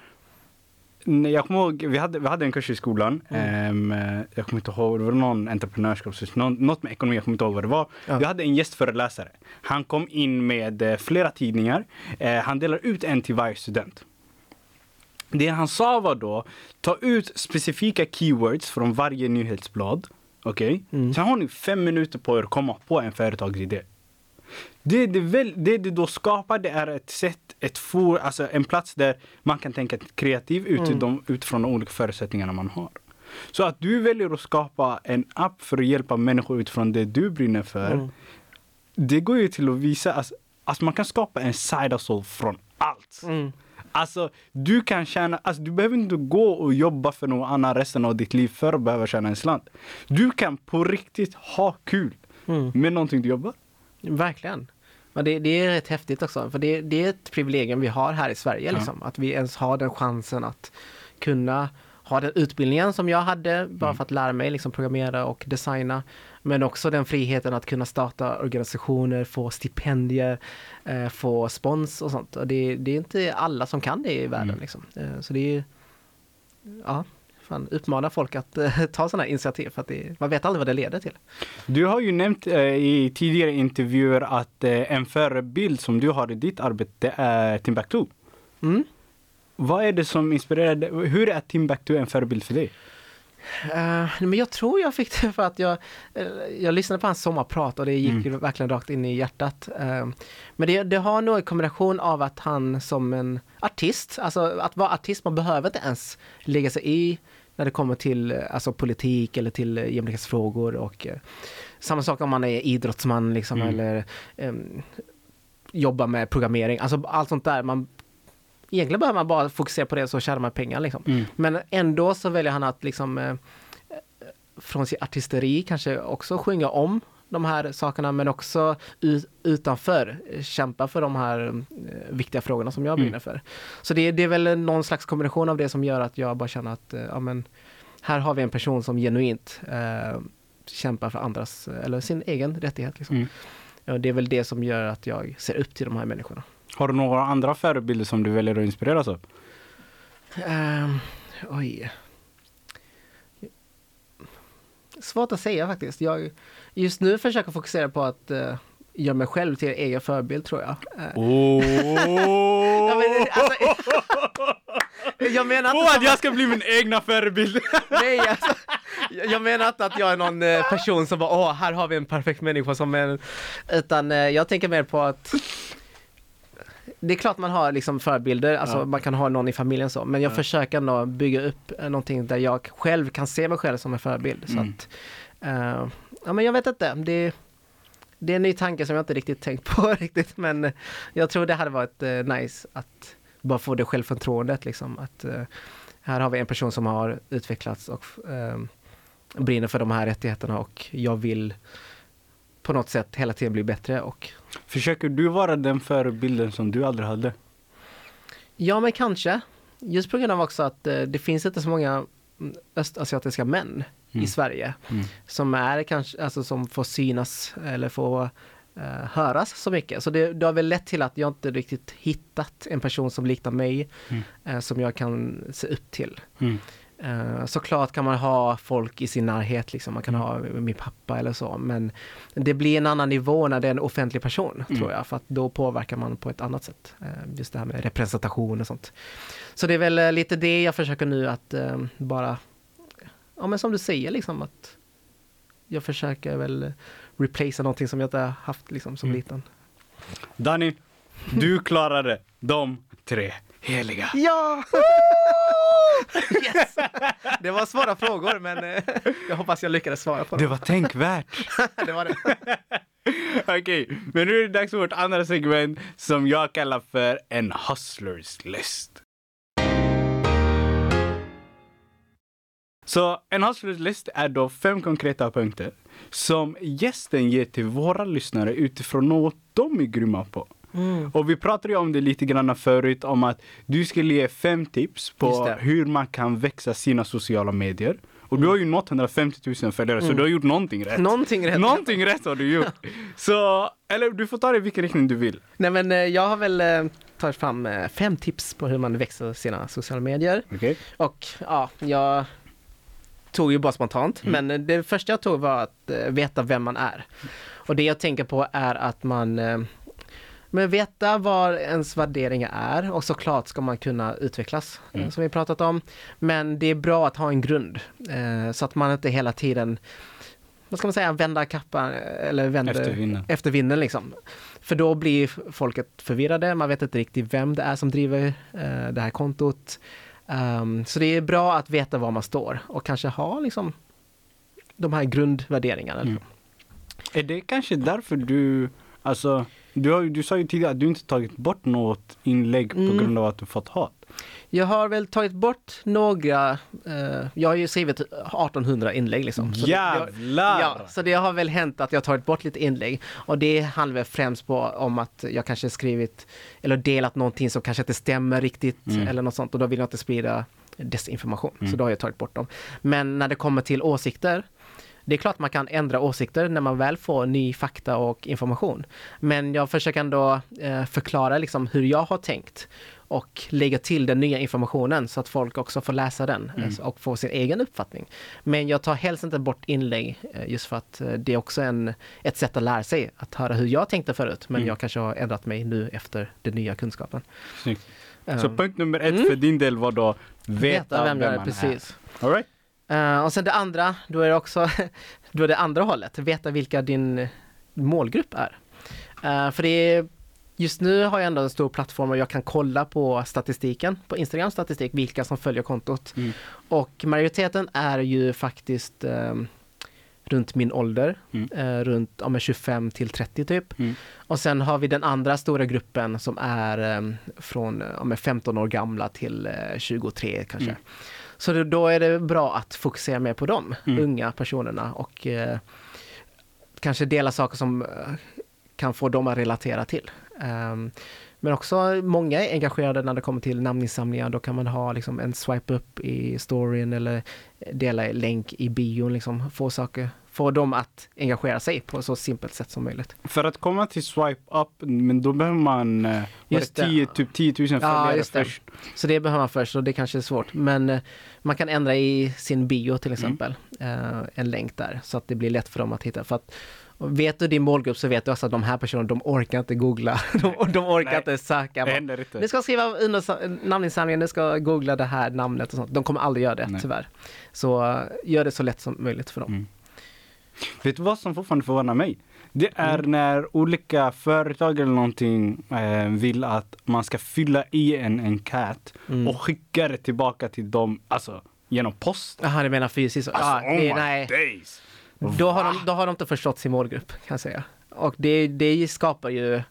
Jag kommer ihåg, vi hade, vi hade en kurs i skolan. Mm. Ehm, jag kommer inte ihåg, det var någon entreprenörskapskurs, något med ekonomi, jag kommer inte ihåg vad det var. Ja. Vi hade en gästföreläsare. Han kom in med eh, flera tidningar. Eh, han delar ut en till varje student. Det han sa var då, ta ut specifika keywords från varje nyhetsblad. Okej? Mm. Sen har ni fem minuter på er att komma på en företagsidé. Det det, väl, det det då skapar det är ett sätt, ett for, alltså en plats där man kan tänka kreativ ut Mm. de, utifrån de olika förutsättningarna man har. Så att du väljer att skapa en app för att hjälpa människor utifrån det du brinner för. Mm. Det går ju till att visa att alltså man kan skapa en side hustle från allt. Mm. Alltså, du kan tjäna, alltså du behöver inte gå och jobba för någon annan resten av ditt liv för att behöva tjäna en slant. Du kan på riktigt ha kul Mm. med någonting du jobbar. Verkligen. Men det, det är rätt häftigt också, för det, det är ett privilegium vi har här i Sverige, Ja. liksom, att vi ens har den chansen att kunna ha den utbildningen som jag hade, bara för att lära mig liksom, programmera och designa. Men också den friheten att kunna starta organisationer, få stipendier, eh, få spons och sånt. Och det, det är inte alla som kan det i världen. Mm. Liksom. Eh, så det är ja, fan, uppmana folk att eh, ta sådana initiativ, för att det, man vet aldrig vad det leder till. Du har ju nämnt eh, i tidigare intervjuer att eh, en förebild som du har i ditt arbete är Timbuktu. Mm. vad är det som inspirerade? Hur är Timbuktu en förebild för dig? Uh, men jag tror jag fick det för att jag, uh, jag lyssnade på hans sommarprat och det gick mm. verkligen rakt in i hjärtat. Uh, men det, det, har nog en kombination av att han som en artist, alltså att vara artist, man behöver inte ens lägga sig i när det kommer till alltså, politik eller till jämlikhetsfrågor och samma sak om man är idrottsman liksom mm. eller um, jobbar med programmering, alltså allt sånt där. Man, egentligen behöver man bara fokusera på det så tjänar man pengar liksom. Mm. Men ändå så väljer han att liksom eh, från sin artisteri kanske också sjunga om de här sakerna men också utanför kämpa för de här eh, viktiga frågorna som jag mm. brinner för. Så det, det, är väl någon slags kombination av det som gör att jag bara känner att eh, ja, men, här har vi en person som genuint eh, kämpar för andras, eller sin egen rättighet. Liksom. Mm. Ja, det är väl det som gör att jag ser upp till de här människorna. Har du några andra förebilder som du väljer att inspireras av? Um, oj. Svårt att säga faktiskt. Jag just nu försöker fokusera på att uh, göra mig själv till egen förebild tror jag. Oh. ja, men, alltså, jag menar inte oh, att jag ska bli min egna förebild! Nej, alltså, jag menar inte att jag är någon eh, person som bara åh, här har vi en perfekt människa som är... Utan jag tänker mer på att det är klart man har liksom förebilder, alltså ja. man kan ha någon i familjen så, men jag ja. försöker ändå bygga upp någonting där jag själv kan se mig själv som en förebild. Mm. Så att, uh, ja men jag vet inte, det, det är en ny tanke som jag inte riktigt tänkt på riktigt, men jag tror det hade varit uh, nice att bara få det självförtroendet liksom, att uh, här har vi en person som har utvecklats och brinner för de här rättigheterna och jag vill på något sätt hela tiden bli bättre och Försöker du vara den förebilden som du aldrig hade? Ja, men kanske. Just på grund av också att eh, det finns inte så många östasiatiska män mm. i Sverige mm. som är kanske, alltså som får synas eller får uh, höras så mycket. Så det, det har väl lett till att jag inte riktigt hittat en person som liknar mig mm. uh, som jag kan se upp till. Uh, såklart kan man ha folk i sin närhet, liksom. man kan mm. ha min pappa eller så, men det blir en annan nivå när det är en offentlig person, mm. tror jag, för att då påverkar man på ett annat sätt. Uh, just det här med representation och sånt. Så det är väl uh, lite det jag försöker nu att bara, ja men som du säger liksom att jag försöker väl replacea någonting som jag inte haft liksom som mm. liten. Danny, du klarade de tre heliga. Ja! yes! Det var svåra frågor men eh, jag hoppas jag lyckades svara på dem. Det var tänkvärt. det var det. Okej, okay, men nu är det dags för vårt andra segment som jag kallar för en hustlers list. Så en hustlers list är då fem konkreta punkter som gästen ger till våra lyssnare utifrån något de är grymma på. Mm. Och vi pratade ju om det lite grann förut om att du skulle ge fem tips på hur man kan växa sina sociala medier. Och du har ju nått 150 000 följare mm. så du har gjort någonting rätt. Någonting rätt. Någonting rätt har du gjort. så, eller du får ta det i vilken riktning du vill. Nej men eh, jag har väl eh, tagit fram eh, fem tips på hur man växer sina sociala medier. Okay. Och ja, jag tog ju bara spontant, mm. men det första jag tog var att veta vem man är. Och det jag tänker på är att man men veta vad ens värderingar är och såklart ska man kunna utvecklas, eh, mm. som vi pratat om. Men det är bra att ha en grund, eh, så att man inte hela tiden vad ska man säga, vända kappan eller vänder efter vinden. Efter vinden liksom. För då blir folket förvirrade, man vet inte riktigt vem det är som driver eh, det här kontot. Um, så det är bra att veta var man står och kanske ha liksom de här grundvärderingarna. Mm. Är det kanske därför du, alltså du, har, du sa ju tidigare att du inte tagit bort något inlägg på mm. grund av att du fått hat. Jag har väl tagit bort några, eh, jag har ju skrivit 1800 inlägg liksom. Så Jävlar! Det, jag, ja, så det har väl hänt att jag tagit bort lite inlägg och det handlar väl främst på om att jag kanske skrivit eller delat någonting som kanske inte stämmer riktigt mm. eller något sånt och då vill jag inte sprida desinformation. Mm. Så då har jag tagit bort dem. Men när det kommer till åsikter det är klart man kan ändra åsikter när man väl får ny fakta och information. Men jag försöker ändå eh, förklara liksom hur jag har tänkt och lägga till den nya informationen så att folk också får läsa den mm. Eh, och få sin egen uppfattning. Men jag tar helst inte bort inlägg eh, just för att det är också en, ett sätt att lära sig att höra hur jag tänkte förut men mm. jag kanske har ändrat mig nu efter den nya kunskapen. Snyggt. Så Eh, punkt nummer ett Mm. för din del var då veta, veta vem är, man precis. är. All right. Eh, och sen det andra, då är det också då är det andra hållet, veta vilka din målgrupp är. Eh, för det är, just nu har jag ändå en stor plattform och jag kan kolla på statistiken, på Instagrams statistik, vilka som följer kontot. Mm. Och majoriteten är ju faktiskt eh, runt min ålder, Mm. eh, runt ja, men 25 till 30 typ. Mm. Och sen har vi den andra stora gruppen som är eh, från ja, men 15 år gamla till eh, 23 kanske. Mm. Så det, då är det bra att fokusera mer på de Mm. unga personerna och eh, kanske dela saker som eh, kan få dem att relatera till. Ehm, men också många är engagerade när det kommer till namninsamlingar. Då kan man ha liksom en swipe upp i storyn eller dela länk i bion. Liksom, få saker, få dem att engagera sig på så simpelt sätt som möjligt. För att komma till swipe up, men då behöver man eh, Just det. 10, typ 10 000 följare just det. först. Så det behöver man först och det kanske är svårt. Men eh, man kan ändra i sin bio till exempel. eh, en länk där så att det blir lätt för dem att hitta. För att vet du din målgrupp så vet du också att de här personerna, de orkar inte googla. De, de orkar Nej. inte söka. Det Bara, händer inte. Ska skriva under sa- namninsamlingen, du ska googla det här namnet och sånt. De kommer aldrig göra det Nej. tyvärr. Så gör det så lätt som möjligt för dem. Mm. Vet du vad som fortfarande förvånar mig? Det är Mm. när olika företag eller någonting eh, vill att man ska fylla i en enkät Mm. och skicka det tillbaka till dem, alltså genom post. Jaha, du menar fysiskt? Alltså, ja, oh det, nej. days! Då har, de, då har de inte förstått sin målgrupp kan jag säga. Och det, det skapar ju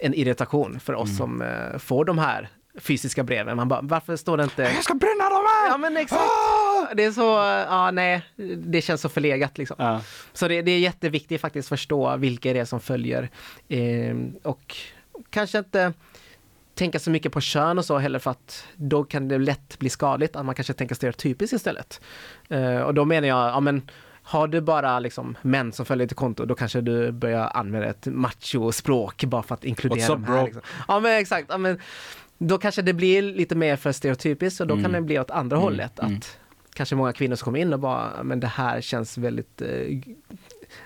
en irritation för oss Mm. som eh, får de här fysiska breven. Man bara, varför står det inte... Jag ska bränna dem här! Ja men exakt! Ah! Det är så, ja nej, det känns så förlegat liksom. Ja. Så det, det är jätteviktigt faktiskt att förstå vilka det är som följer. Eh, och kanske inte tänka så mycket på kön och så heller för att då kan det lätt bli skadligt att man kanske tänker stereotypiskt istället. Eh, och då menar jag, ja men har du bara liksom män som följer ditt konto, då kanske du börjar använda ett macho-språk bara för att inkludera What's up, de här. bro? Liksom. Ja men exakt, ja, men då kanske det blir lite mer för stereotypiskt och då kan Mm. det bli åt andra Mm, hållet. Att mm. Kanske många kvinnor som kommer in och bara, men det här känns väldigt eh,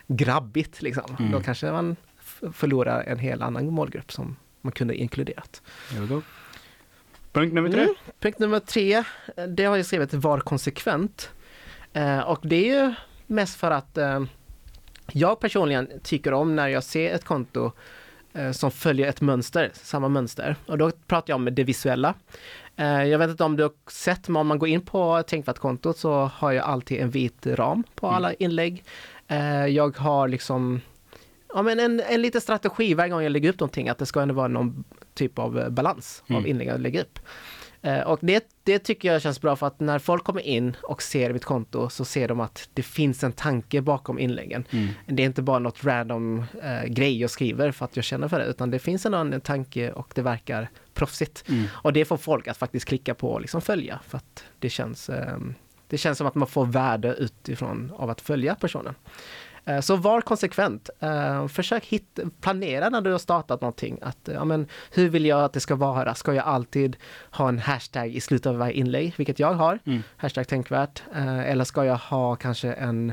grabbigt liksom. Mm. Då kanske man förlorar en hel annan målgrupp som man kunde inkluderat. Punkt nummer tre. Mm. Punkt nummer tre, det har jag skrivit var konsekvent. Eh, och det är ju mest för att eh, jag personligen tycker om när jag ser ett konto eh, som följer ett mönster, samma mönster. Och då pratar jag om det visuella. Eh, jag vet inte om du har sett, men om man går in på Tänkvärt-kontot så har jag alltid en vit ram på Mm. alla inlägg. Eh, jag har liksom Ja men en, en liten strategi varje gång jag lägger upp någonting, att det ska ändå vara någon typ av balans Mm. av inlägg jag lägger upp. Eh, och det, det tycker jag känns bra för att när folk kommer in och ser mitt konto så ser de att det finns en tanke bakom inläggen. Mm. Det är inte bara något random eh, grej jag skriver för att jag känner för det, utan det finns en tanke och det verkar proffsigt. Mm. Och det får folk att faktiskt klicka på och liksom följa för att det känns, eh, det känns som att man får värde utifrån av att följa personen. Eh, Så var konsekvent. Eh, Försök hitta, planera när du har startat någonting. Att, ja, men, hur vill jag att det ska vara? Ska jag alltid ha en hashtag i slutet av varje inlägg, vilket jag har? Mm. Hashtag tänkvärt. Eh, Eller ska jag ha kanske en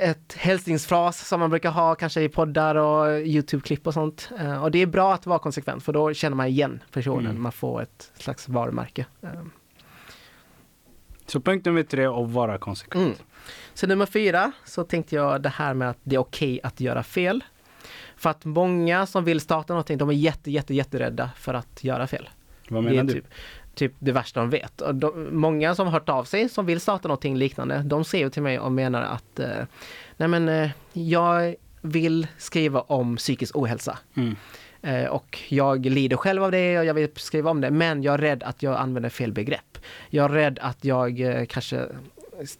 ett hälsningsfras som man brukar ha kanske i poddar och Youtube-klipp och sånt. Och det är bra att vara konsekvent för då känner man igen personen, Mm. man får ett slags varumärke. Så punkt nummer tre, att vara konsekvent. Mm. Så nummer fyra så tänkte jag det här med att det är okej att göra fel. För att många som vill starta någonting, de är jätte, jätte, jätterädda för att göra fel. Vad menar du? typ, typ det värsta de vet. Och de, många som har hört av sig som vill starta någonting liknande, de ser ju till mig och menar att eh, nej men eh, jag vill skriva om psykisk ohälsa. Mm. Eh, och jag lider själv av det och jag vill skriva om det, men jag är rädd att jag använder fel begrepp. Jag är rädd att jag eh, kanske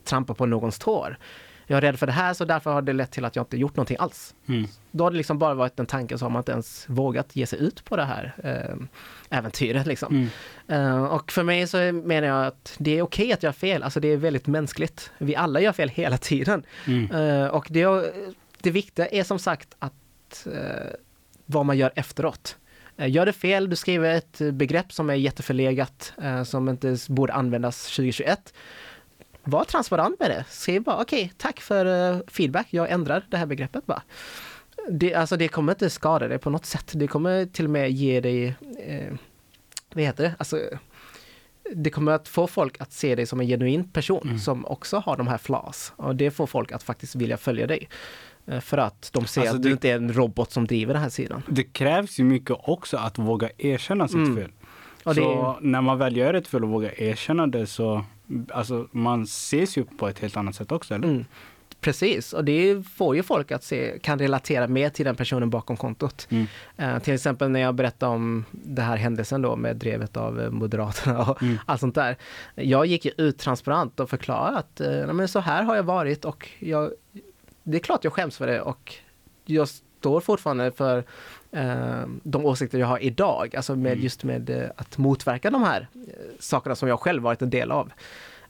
trampar på någons tår. Jag är rädd för det här så därför har det lett till att jag inte gjort någonting alls. Mm. Då har det liksom bara varit en tanke så har man inte ens vågat ge sig ut på det här eh, äventyret liksom. Mm. Eh, och för mig så menar jag att det är okej att göra fel, alltså det är väldigt mänskligt. Vi alla gör fel hela tiden. Mm. Eh, och det, det viktiga är som sagt att vad man gör efteråt. Eh, Gör det fel, du skriver ett begrepp som är jätteförlegat, eh, som inte borde användas 2021. Var transparent med det. Skriv bara okej, tack för eh, feedback, jag ändrar det här begreppet bara. Det, alltså det kommer inte skada dig på något sätt. Det kommer till och med ge dig eh, vad heter det, alltså det kommer att få folk att se dig som en genuin person Mm. som också har de här flaws. Och det får folk att faktiskt vilja följa dig. Eh, För att de ser Alltså, att det- du inte är en robot som driver den här sidan. Det krävs ju mycket också att våga erkänna sitt Mm. fel. Så när man väl gör ett fel och vågar erkänna det så, alltså man ses ju på ett helt annat sätt också, eller? mm, precis, och det får ju folk att se, kan relatera mer till den personen bakom kontot. Mm. Eh, till exempel när jag berättade om den här händelsen då med drevet av eh, Moderaterna och Mm. allt sånt där. Jag gick ju ut transparent och förklarade att eh, "Nej, men så här har jag varit och jag, det är klart jag skäms för det och jag står fortfarande för eh, de åsikter jag har idag, alltså med Mm. just med eh, att motverka de här eh, sakerna som jag själv varit en del av.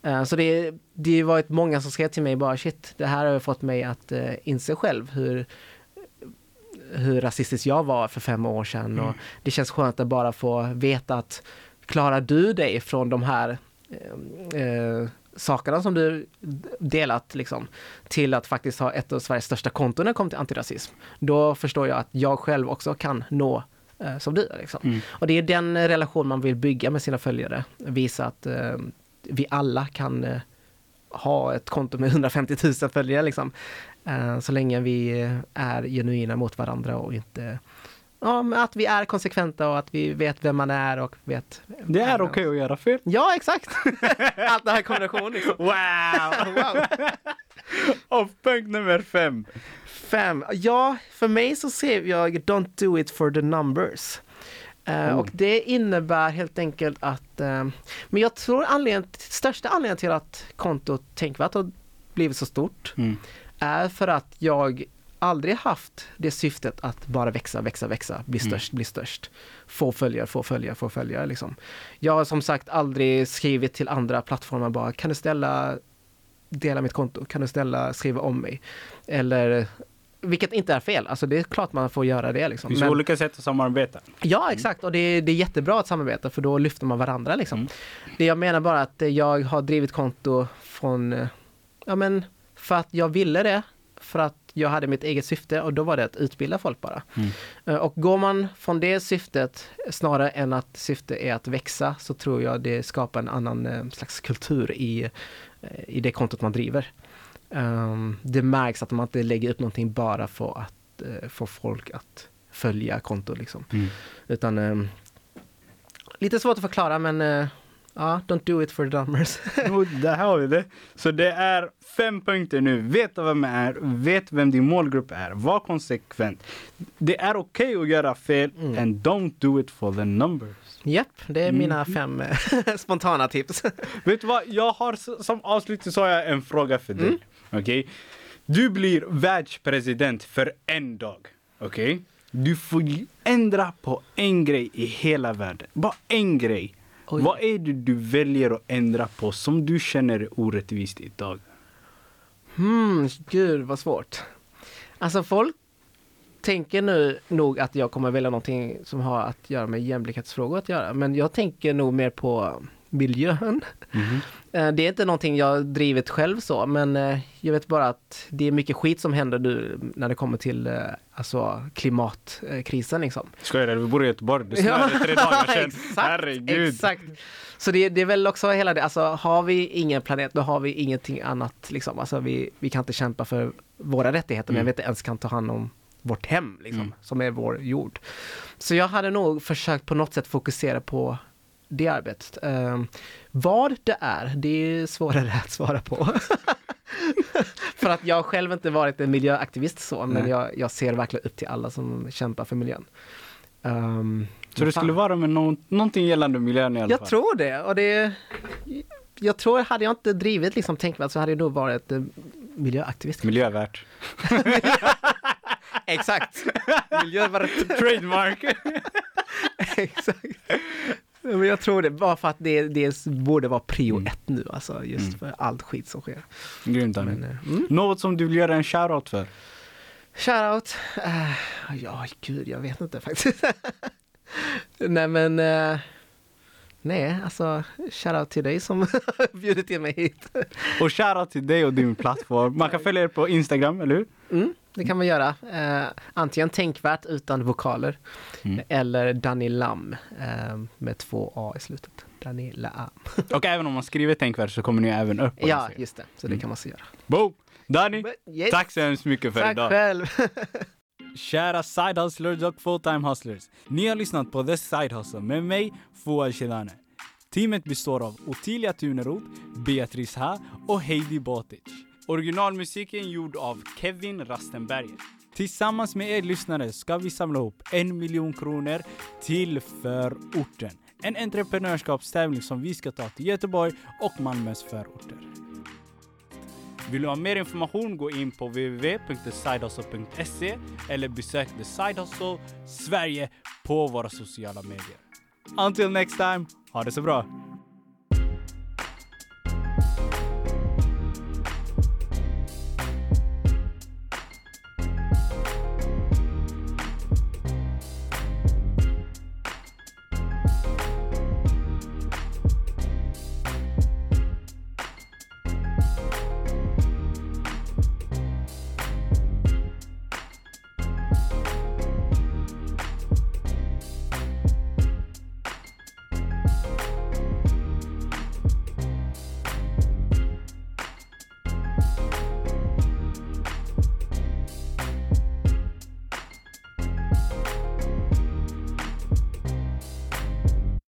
Eh, Så det, det har varit många som skrev till mig bara shit, det här har fått mig att eh, inse själv hur hur rasistisk jag var för fem år sedan och det känns skönt att bara få veta att klarar du dig från de här eh, sakerna som du delat liksom, till att faktiskt ha ett av Sveriges största konton när det kommer till antirasism. Då förstår jag att jag själv också kan nå eh, som du. Liksom. Mm. Och det är den relation man vill bygga med sina följare. Visa att eh, vi alla kan eh, ha ett konto med 150 000 följare liksom. Eh, så länge vi eh, är genuina mot varandra och inte Ja, men att vi är konsekventa och att vi vet vem man är och vet... Det är okej att göra fel. Ja, exakt! Allt det här i kombination liksom. Wow! Wow. Och punkt nummer fem. Fem. Ja, för mig så ser jag Don't do it for the numbers. Oh. Och det innebär helt enkelt att, eh, men jag tror anledningen, största anledningen till att kontot Tänkvärt har blivit så stort Mm. är för att jag aldrig haft det syftet att bara växa, växa, växa, bli Mm. störst, bli störst. Få följare, få följare, få följare liksom. Jag har som sagt aldrig skrivit till andra plattformar bara, kan du ställa dela mitt konto, kan du ställa skriva om mig? Eller vilket inte är fel, alltså det är klart man får göra det Det liksom. finns Men- olika sätt att samarbeta. Ja, exakt. Och det är, det är jättebra att samarbeta för då lyfter man varandra liksom. Mm. Det jag menar bara att jag har drivit konto från, ja men för att jag ville det, för att jag hade mitt eget syfte och då var det att utbilda folk bara. Mm. Eh, Och går man från det syftet snarare än att syftet är att växa så tror jag det skapar en annan eh, slags kultur i, eh, i det kontot man driver. Ehm, det märks att man inte lägger upp någonting bara för att få folk att följa kontot liksom. Mm. Utan ehm, lite svårt att förklara men ja, don't do it for the numbers. Jo, där har vi det. Så det är fem punkter nu. Veta vem man är, vet vem din målgrupp är, var konsekvent. Det är okej att göra fel Mm. and don't do it for the numbers. Japp, det är Mm. mina fem eh, spontana tips. Vet du vad? Jag har som avslutning så har jag en fråga för dig. Mm. Okej? Du blir världspresident för en dag. Okej? Du får ändra på en grej i hela världen. Bara en grej. Oj. Vad är det du väljer att ändra på som du känner är orättvist idag? Hmm, gud vad svårt. Alltså folk tänker nu nog att jag kommer välja någonting som har att göra med jämlikhetsfrågor att göra. Men jag tänker nog mer på miljön. Eh, Det är inte någonting jag drivit själv så, men eh, jag vet bara att det är mycket skit som händer nu när det kommer till eh, alltså, klimatkrisen liksom. Skojar du? Vi bor i Göteborg. Det snöade tre dagar sedan. Herregud. Exakt. Så det, det är väl också hela det, alltså har vi ingen planet, då har vi ingenting annat liksom. Alltså vi, vi kan inte kämpa för våra rättigheter, men Mm. vi inte ens kan ta hand om vårt hem, liksom, Mm. som är vår jord. Så jag hade nog försökt på något sätt fokusera på det arbetet. Ehm, vad det är, det är svårare att svara på. för att jag själv inte varit en miljöaktivist så, men jag, jag ser verkligen upp till alla som kämpar för miljön. Ehm, Så det skulle vara med nå- någonting gällande miljön i alla jag fall? tror det. Och det jag tror, hade jag inte drivit liksom tänkvärt så hade jag nog varit eh, miljöaktivist. Miljövärt. Exakt. Miljö var rätt. Trademark. Exakt. Men jag tror det, bara för att det, det borde vara prio Mm. ett nu, alltså just Mm. för allt skit som sker. Grymt. Men, eh, mm. Något som du vill göra en shoutout för? Shoutout. Uh, ja, gud, jag vet inte faktiskt. Nej men, eh, Nej, alltså shoutout till dig som bjudit in mig hit. Och shoutout till dig och din plattform. Man kan följa er på Instagram, eller hur? Mm, det kan man göra. Eh, antingen tänkvärt utan vokaler Mm. eller Danny Lam eh, med två A i slutet. Danny Lam. Och även om man skriver tänkvärt så kommer ni även upp på Ja, Instagram. just det. Så det kan man så göra. Boom! Danny, Yes. tack så hemskt mycket för Tack idag. själv. Kära side hustlers och full-time hustlers. Ni har lyssnat på The Side Hustle med mig, Fouad Shedane. Teamet består av Ottilia Tuneroth, Beatrice Ha och Heidi Botic. Originalmusiken gjord av Kevin Rastenberger. Tillsammans med er lyssnare ska vi samla ihop en miljon kronor till förorten. En entreprenörskapstävling som vi ska ta till Göteborg och Malmös förorter. Vill du ha mer information gå in på www.thesidehustle.se eller besök The Side Hustle Sverige på våra sociala medier. Until next time, ha det så bra!